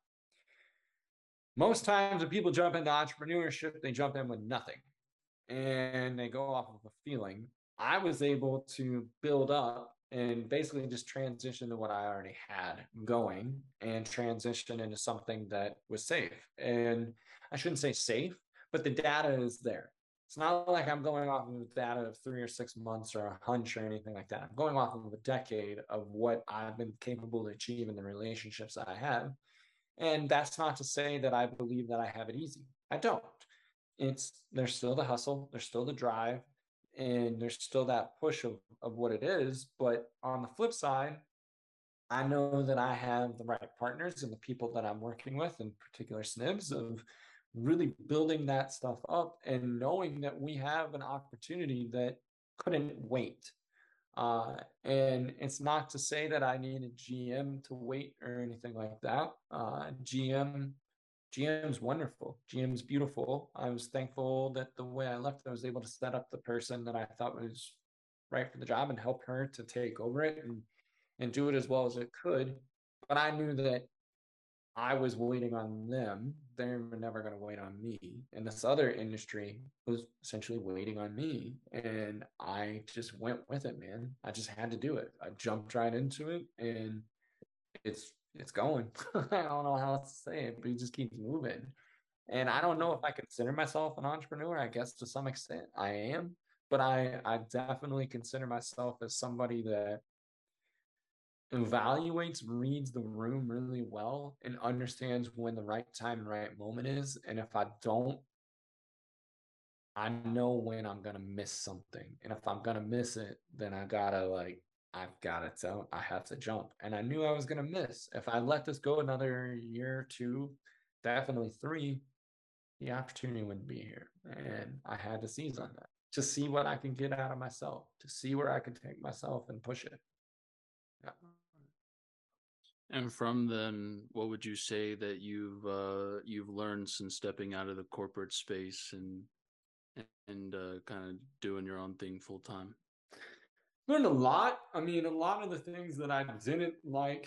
Speaker 1: Most times when people jump into entrepreneurship, they jump in with nothing and they go off of a feeling. I was able to build up and basically just transition to what I already had going and transition into something that was safe. And I shouldn't say safe, but the data is there. It's not like I'm going off of data of three or six months or a hunch or anything like that. I'm going off of a decade of what I've been capable to achieve in the relationships I have. And that's not to say that I believe that I have it easy. I don't. It's there's still the hustle, there's still the drive, and there's still that push of, of what it is. But on the flip side, I know that I have the right partners and the people that I'm working with, in particular SNIBS, of really building that stuff up and knowing that we have an opportunity that couldn't wait. Uh, and it's not to say that I need a GM to wait or anything like that. Uh, GM GM's wonderful. GM's beautiful. I was thankful that the way I left, I was able to set up the person that I thought was right for the job and help her to take over it and and do it as well as it could. But I knew that I was waiting on them. They were never going to wait on me. And this other industry was essentially waiting on me. And I just went with it, man. I just had to do it. I jumped right into it and it's it's going. [LAUGHS] I don't know how else to say it, but it just keeps moving. And I don't know if I consider myself an entrepreneur. I guess to some extent I am, but I I definitely consider myself as somebody that evaluates, reads the room really well, and understands when the right time and right moment is. And if I don't, I know when I'm gonna miss something. And if I'm gonna miss it, then I gotta like I've got it. So I have to jump. And I knew I was going to miss. If I let this go another year or two, definitely three, the opportunity wouldn't be here. And I had to seize on that to see what I can get out of myself, to see where I can take myself and push it.
Speaker 3: Yeah. And from then, what would you say that you've uh, you've learned since stepping out of the corporate space and and uh, kind of doing your own thing full time?
Speaker 1: Learned a lot. I mean, a lot of the things that I didn't like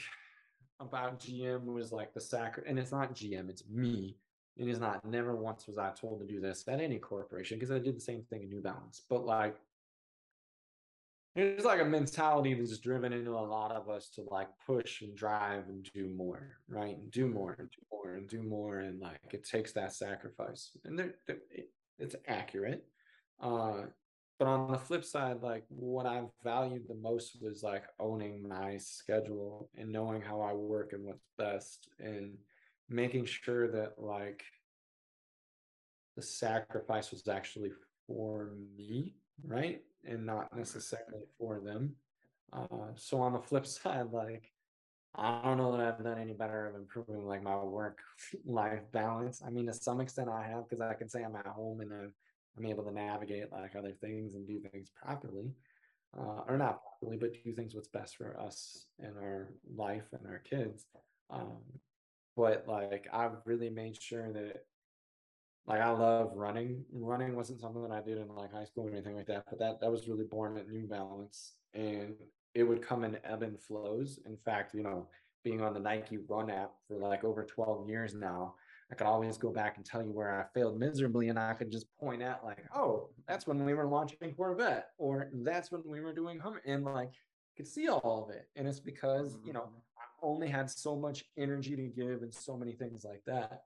Speaker 1: about GM was like the sac, and it's not GM, it's me. It is not. Never once was I told to do this at any corporation because I did the same thing in New Balance. But like, there's like a mentality that's driven into a lot of us to like push and drive and do more, right? And do more and do more and do more, and like it takes that sacrifice, and they're, they're, it's accurate. Uh, but on the flip side like what i valued the most was like owning my schedule and knowing how i work and what's best and making sure that like the sacrifice was actually for me right and not necessarily for them. Uh, so on the flip [LAUGHS] side like i don't know that i've done any better of improving like my work [LAUGHS] life balance. I mean to some extent i have because i can say i'm at home and i'm I'm able to navigate like other things and do things properly, uh, or not properly, but do things what's best for us and our life and our kids. Um, but like I've really made sure that like I love running. Running wasn't something that I did in like high school or anything like that, but that that was really born at New Balance, and it would come in ebb and flows. In fact, you know, being on the Nike Run app for like over 12 years now, I could always go back and tell you where I failed miserably, and I could just point out like, oh, that's when we were launching Corvette, or that's when we were doing Hummer, and like you could see all of it. And it's because you know mm-hmm. I only had so much energy to give and so many things like that.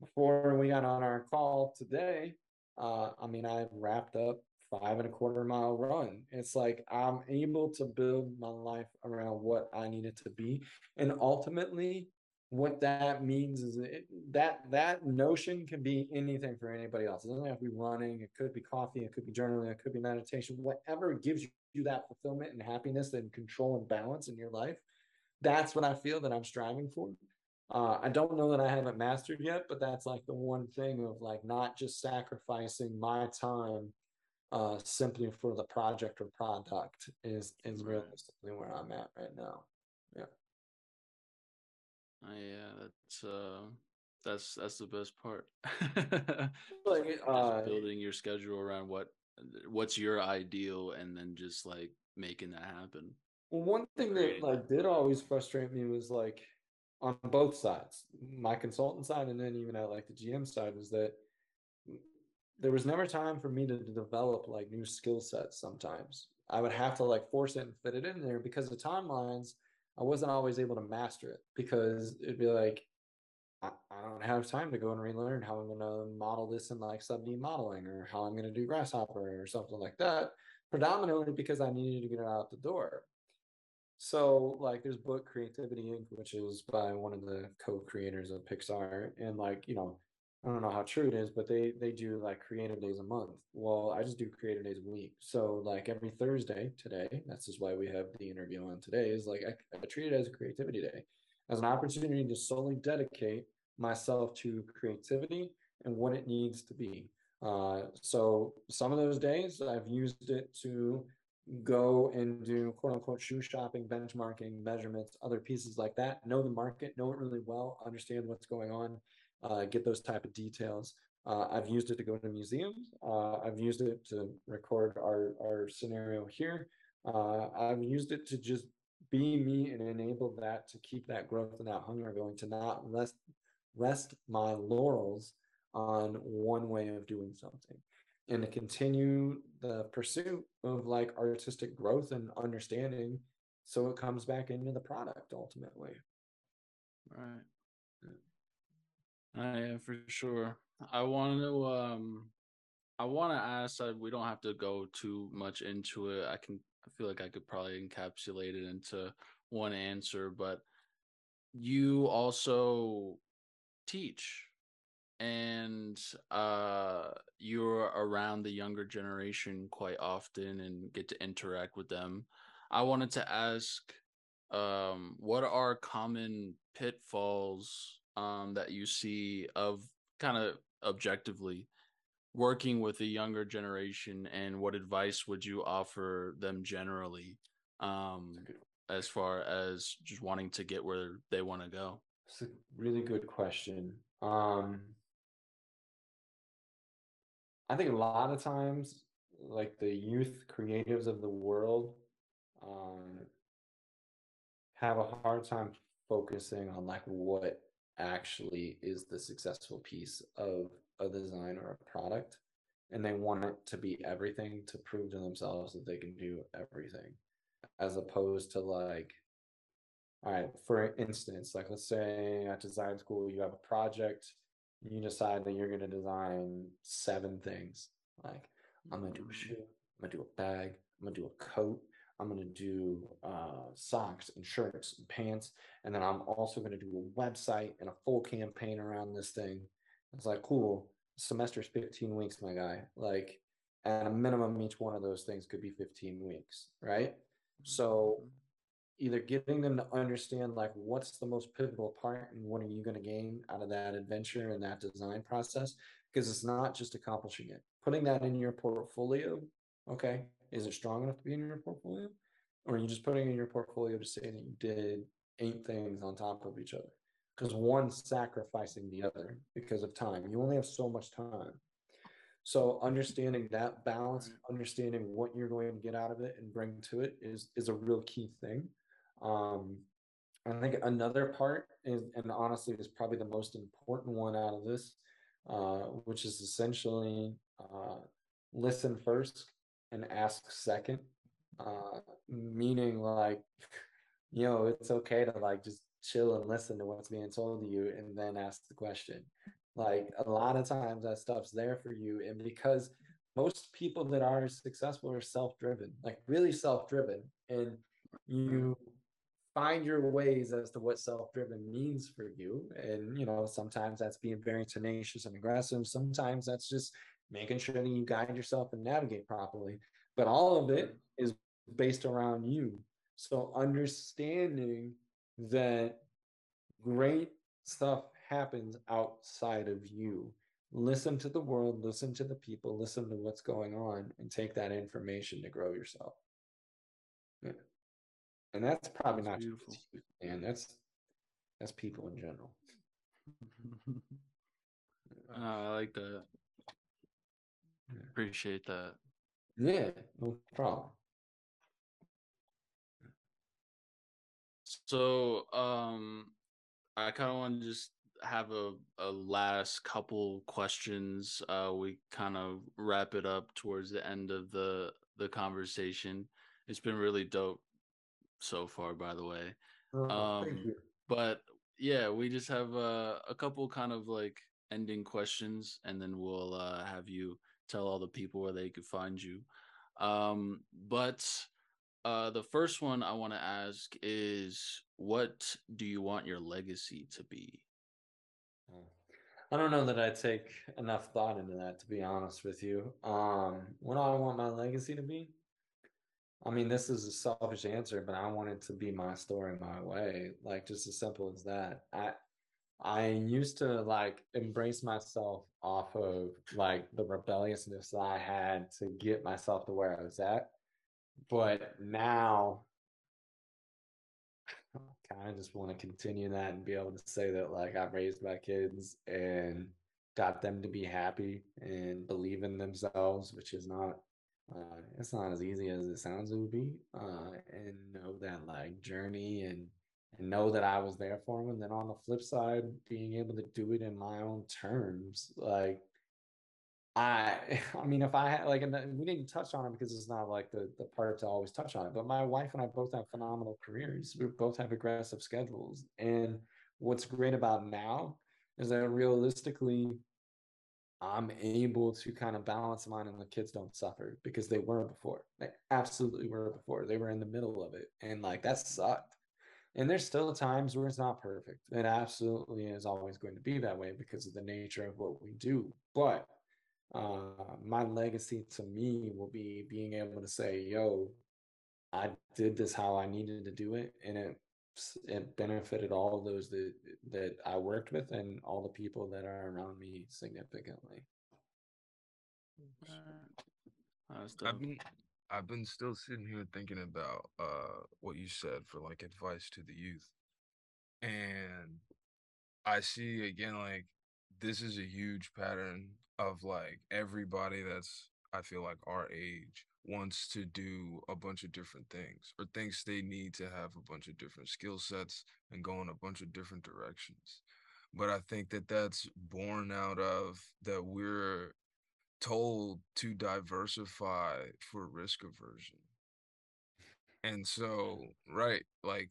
Speaker 1: Before we got on our call today, uh, I mean, I wrapped up five and a quarter mile run. It's like I'm able to build my life around what I need it to be. And ultimately, what that means is it, that that notion can be anything for anybody else. It doesn't have to be running. It could be coffee. It could be journaling. It could be meditation. Whatever gives you that fulfillment and happiness and control and balance in your life, that's what I feel that I'm striving for. Uh, I don't know that I haven't mastered yet, but that's like the one thing of like not just sacrificing my time uh, simply for the project or product is is realistically where I'm at right now. Yeah.
Speaker 3: Uh, yeah, that's uh, that's that's the best part. [LAUGHS]
Speaker 1: like uh,
Speaker 3: building your schedule around what what's your ideal, and then just like making that happen.
Speaker 1: Well, one thing that like did always frustrate me was like on both sides, my consultant side, and then even at like the GM side, was that there was never time for me to develop like new skill sets. Sometimes I would have to like force it and fit it in there because the timelines I wasn't always able to master it because it'd be like, I, I don't have time to go and relearn how I'm going to model this in like sub D modeling or how I'm going to do Grasshopper or something like that, predominantly because I needed to get it out the door. So, like, there's book Creativity Inc., which is by one of the co creators of Pixar. And, like, you know, I don't know how true it is, but they they do like creative days a month. Well, I just do creative days a week. So like every Thursday today, that's just why we have the interview on today. Is like I, I treat it as a creativity day, as an opportunity to solely dedicate myself to creativity and what it needs to be. Uh, so some of those days I've used it to go and do quote unquote shoe shopping, benchmarking, measurements, other pieces like that. Know the market, know it really well, understand what's going on uh, get those type of details. Uh, I've used it to go to museums. Uh, I've used it to record our, our scenario here. Uh, I've used it to just be me and enable that to keep that growth and that hunger going to not rest, rest my laurels on one way of doing something and to continue the pursuit of like artistic growth and understanding so it comes back into the product ultimately.
Speaker 3: Right. Uh, yeah, for sure. I want to um I want to ask that we don't have to go too much into it. I can I feel like I could probably encapsulate it into one answer, but you also teach and uh you're around the younger generation quite often and get to interact with them. I wanted to ask um what are common pitfalls um, that you see of kind of objectively working with the younger generation and what advice would you offer them generally um, as far as just wanting to get where they want to go?
Speaker 1: It's a really good question. Um, i think a lot of times like the youth creatives of the world um, have a hard time focusing on like what actually is the successful piece of a design or a product and they want it to be everything to prove to themselves that they can do everything as opposed to like all right for instance like let's say at design school you have a project you decide that you're going to design seven things like i'm going to do a mm-hmm. shoe i'm going to do a bag i'm going to do a coat I'm going to do uh, socks and shirts and pants. And then I'm also going to do a website and a full campaign around this thing. It's like, cool. Semester's 15 weeks, my guy. Like, at a minimum, each one of those things could be 15 weeks, right? So, mm-hmm. either getting them to understand, like, what's the most pivotal part and what are you going to gain out of that adventure and that design process? Because it's not just accomplishing it. Putting that in your portfolio, okay, is it strong enough to be in your portfolio? Or are you just putting in your portfolio to say that you did eight things on top of each other? Because one's sacrificing the other because of time. You only have so much time. So understanding that balance, understanding what you're going to get out of it and bring to it is is a real key thing. Um, I think another part is, and honestly, is probably the most important one out of this, uh, which is essentially uh, listen first and ask second. Uh, meaning, like, you know, it's okay to like just chill and listen to what's being told to you and then ask the question. Like, a lot of times that stuff's there for you. And because most people that are successful are self driven, like, really self driven. And you find your ways as to what self-driven means for you and you know sometimes that's being very tenacious and aggressive sometimes that's just making sure that you guide yourself and navigate properly. But all of it is based around you. So understanding that great stuff happens outside of you. Listen to the world listen to the people listen to what's going on and take that information to grow yourself. Yeah. And that's probably that's not beautiful, and that's that's people in general.
Speaker 3: uh, [LAUGHS] I like that. Appreciate that.
Speaker 1: Yeah, no problem.
Speaker 3: So, um, I kind of want to just have a, a last couple questions. Uh, we kind of wrap it up towards the end of the the conversation. It's been really dope so far, by the way.
Speaker 1: Oh, um,
Speaker 3: but yeah, we just have uh, a couple kind of like ending questions, and then we'll uh, have you tell all the people where they could find you. Um, but uh, the first one I want to ask is, what do you want your legacy to be?
Speaker 1: Oh, I don't know that I take enough thought into that, to be honest with you. Um, what do I want my legacy to be? I mean, this is a selfish answer, but I want it to be my story, my way. Like just as simple as that. I I used to like embrace myself off of like the rebelliousness that I had to get myself to where I was at. But now I kind of just want to continue that and be able to say that like I raised my kids and got them to be happy and believe in themselves, which is not uh, it's not as easy as it sounds it would be. Uh, and know that like journey and and know that I was there for him. And then on the flip side, being able to do it in my own terms, like I, [LAUGHS] I mean, if I had like, and we didn't touch on it because it's not like the the part to always touch on it. But my wife and I both have phenomenal careers. We both have aggressive schedules, and what's great about now is that realistically, I'm able to kind of balance mine and the kids don't suffer because they were before. They absolutely were before. They were in the middle of it. And like that sucked. And there's still times where it's not perfect. It absolutely is always going to be that way because of the nature of what we do. But uh, my legacy to me will be being able to say, yo, I did this how I needed to do it. And it it benefited all of those that that I worked with and all the people that are around me significantly.
Speaker 4: I've been I've been still sitting here thinking about uh what you said for like advice to the youth. And I see again like this is a huge pattern of like everybody that's I feel like our age wants to do a bunch of different things or thinks they need to have a bunch of different skill sets and go in a bunch of different directions. But I think that that's born out of that we're told to diversify for risk aversion. And so, right, like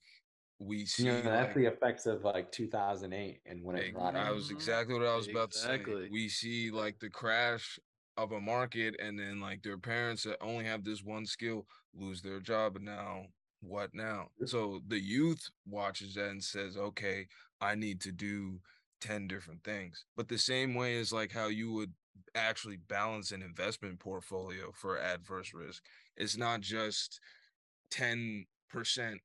Speaker 4: we see
Speaker 1: you know, that's like, the effects of like 2008 and when it
Speaker 4: brought that was exactly what I was about exactly. to say. We see like the crash of a market and then like their parents that only have this one skill lose their job and now what now so the youth watches that and says okay i need to do 10 different things but the same way is like how you would actually balance an investment portfolio for adverse risk it's not just 10%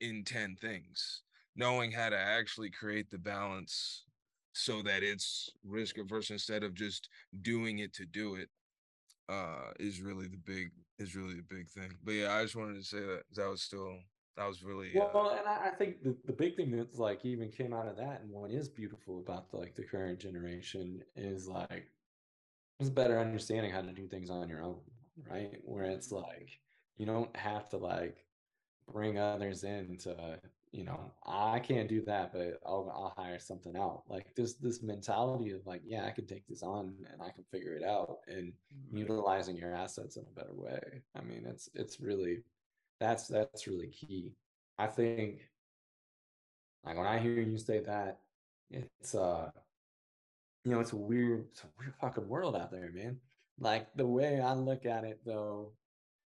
Speaker 4: in 10 things knowing how to actually create the balance so that it's risk averse instead of just doing it to do it uh is really the big is really the big thing. But yeah, I just wanted to say that that was still that was really
Speaker 1: well, uh, and I, I think the, the big thing that's like even came out of that, and what is beautiful about the, like the current generation is like just better understanding how to do things on your own, right? Where it's like you don't have to like bring others in to you know, I can't do that, but I'll I'll hire something out. Like this this mentality of like, yeah, I can take this on and I can figure it out and mm-hmm. utilizing your assets in a better way. I mean, it's it's really that's that's really key. I think like when I hear you say that, it's uh you know, it's a weird, it's a weird fucking world out there, man. Like the way I look at it though,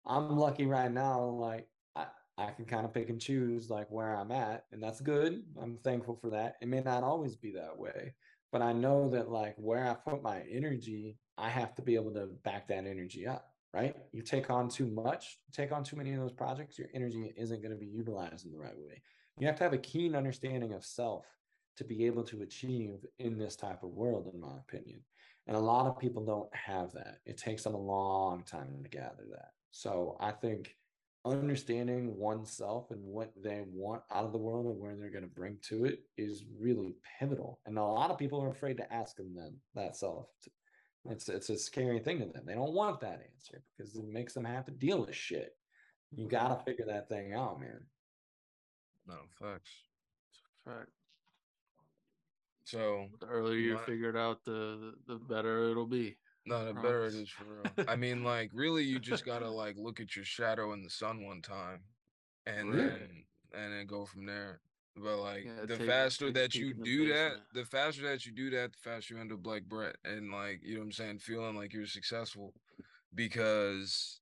Speaker 1: I'm lucky right now, like I, I can kind of pick and choose like where I'm at, and that's good. I'm thankful for that. It may not always be that way, but I know that like where I put my energy, I have to be able to back that energy up, right? You take on too much, take on too many of those projects, your energy isn't going to be utilized in the right way. You have to have a keen understanding of self to be able to achieve in this type of world, in my opinion. And a lot of people don't have that. It takes them a long time to gather that. So I think understanding oneself and what they want out of the world and where they're going to bring to it is really pivotal. And a lot of people are afraid to ask them then that self. It's it's a scary thing to them. They don't want that answer because it makes them have to deal with shit. You got to figure that thing out, man.
Speaker 4: No facts.
Speaker 3: Fact.
Speaker 4: So
Speaker 3: the earlier you figure it out, the the better it'll be.
Speaker 4: No, the better it is for real. I mean, [LAUGHS] like, really, you just gotta like look at your shadow in the sun one time, and really? then and then go from there. But like, yeah, the take, faster that you do that, the faster that you do that, the faster you end up like Brett, and like, you know what I'm saying, feeling like you're successful, because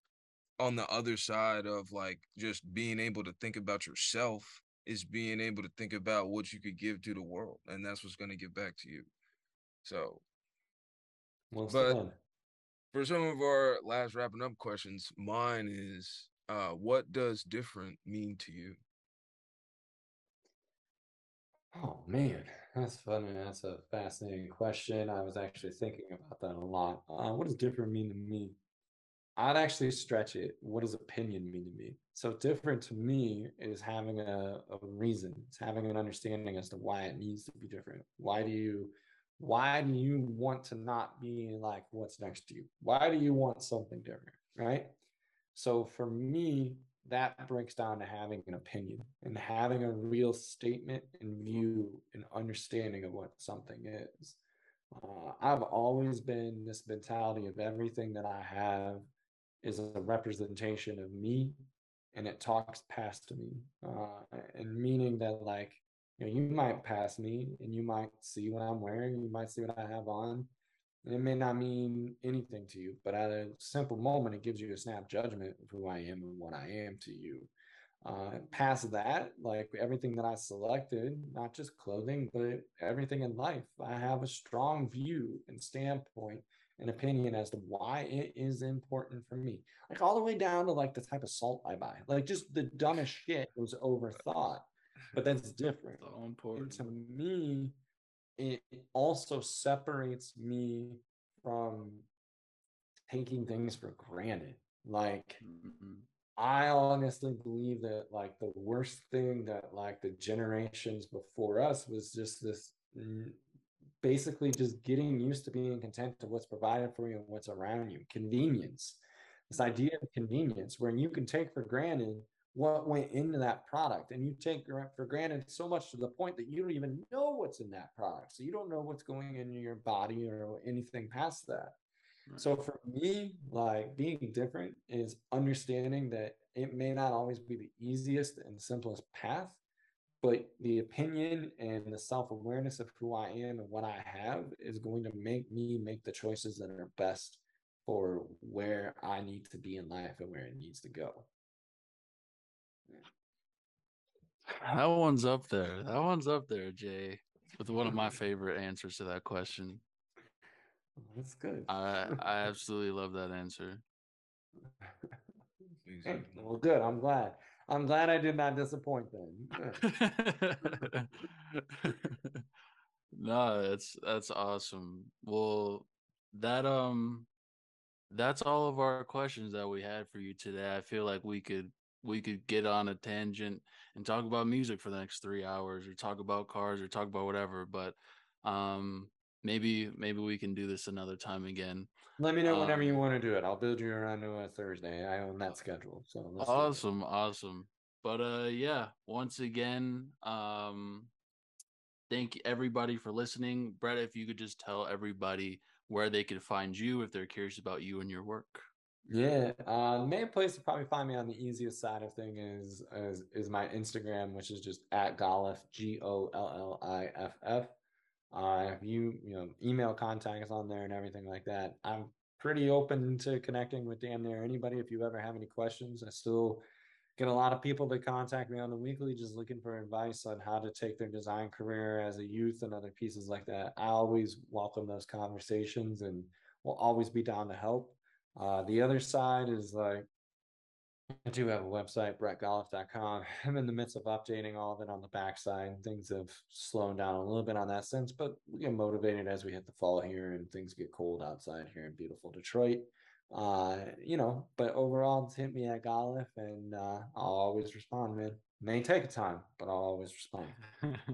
Speaker 4: on the other side of like just being able to think about yourself is being able to think about what you could give to the world, and that's what's going to give back to you. So, well, but for some of our last wrapping up questions, mine is, uh, what does different mean to you?
Speaker 1: Oh man, that's funny. That's a fascinating question. I was actually thinking about that a lot. Uh, what does different mean to me? I'd actually stretch it. What does opinion mean to me? So different to me is having a, a reason. It's having an understanding as to why it needs to be different. Why do you why do you want to not be like what's next to you? Why do you want something different? Right. So for me, that breaks down to having an opinion and having a real statement and view and understanding of what something is. Uh, I've always been this mentality of everything that I have is a representation of me and it talks past me uh, and meaning that like you know you might pass me and you might see what i'm wearing you might see what i have on. And it may not mean anything to you but at a simple moment it gives you a snap judgment of who i am and what i am to you. Uh, past that like everything that i selected not just clothing but everything in life i have a strong view and standpoint an opinion as to why it is important for me. Like all the way down to like the type of salt I buy. Like just the dumbest shit was overthought. But that's different.
Speaker 3: So important.
Speaker 1: And to me, it also separates me from taking things for granted. Like mm-hmm. I honestly believe that like the worst thing that like the generations before us was just this basically just getting used to being content to what's provided for you and what's around you. Convenience. This idea of convenience, where you can take for granted what went into that product and you take for granted so much to the point that you don't even know what's in that product. So you don't know what's going in your body or anything past that. Right. So for me, like being different is understanding that it may not always be the easiest and simplest path, but the opinion and the self-awareness of who i am and what i have is going to make me make the choices that are best for where i need to be in life and where it needs to go.
Speaker 3: That one's up there. That one's up there jay with one of my mm-hmm. favorite answers to that question.
Speaker 1: That's good.
Speaker 3: I i absolutely love that answer. [LAUGHS]
Speaker 1: Well good. I'm glad I'm glad I did not disappoint them. [LAUGHS] [LAUGHS]
Speaker 3: no, that's that's awesome. Well, that um that's all of our questions that we had for you today. I feel like we could we could get on a tangent and talk about music for the next 3 hours or talk about cars or talk about whatever, but um maybe maybe we can do this another time again.
Speaker 1: Let me know um, whenever you want to do it. I'll build you around to a Thursday. I own that schedule. So
Speaker 3: awesome, awesome. but uh yeah, once again, um thank everybody for listening. Brett, if you could just tell everybody where they could find you if they're curious about you and your work.
Speaker 1: Yeah, uh, the main place to probably find me on the easiest side of thing is is, is my Instagram, which is just at Golliff, G O L L I F F. Uh, you you know email contacts on there and everything like that, I'm pretty open to connecting with damn near anybody. If you ever have any questions, I still get a lot of people that contact me on the weekly just looking for advice on how to take their design career as a youth and other pieces like that. I always welcome those conversations and will always be down to help. Uh, the other side is like, I do have a website, brettgolliff.com. [LAUGHS] I'm in the midst of updating all of it on the backside. Things have slowed down a little bit on that sense, but we get motivated as we hit the fall here and things get cold outside here in beautiful Detroit. Uh, you know, but overall, hit me at Golliff and uh, I'll always respond, man. May take a time, but I'll always respond. [LAUGHS]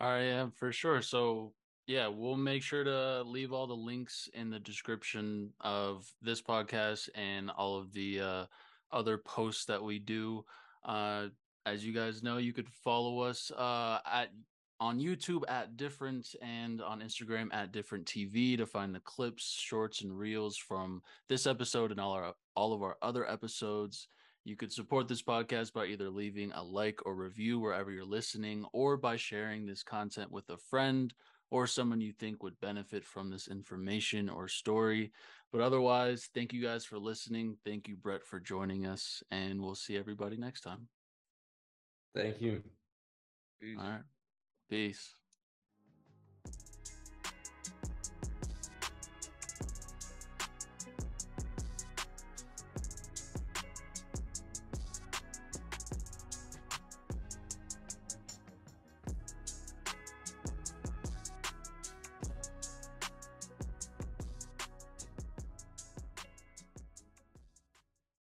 Speaker 3: right, yeah, for sure. So yeah, we'll make sure to leave all the links in the description of this podcast and all of the uh, other posts that we do. Uh, as you guys know, you could follow us uh, at on YouTube at Different and on Instagram at Different TV to find the clips, shorts, and reels from this episode and all our all of our other episodes. You could support this podcast by either leaving a like or review wherever you're listening, or by sharing this content with a friend or someone you think would benefit from this information or story. But otherwise, thank you guys for listening. Thank you, Brett, for joining us. And we'll see everybody next time.
Speaker 1: Thank you.
Speaker 3: Peace. All right. Peace.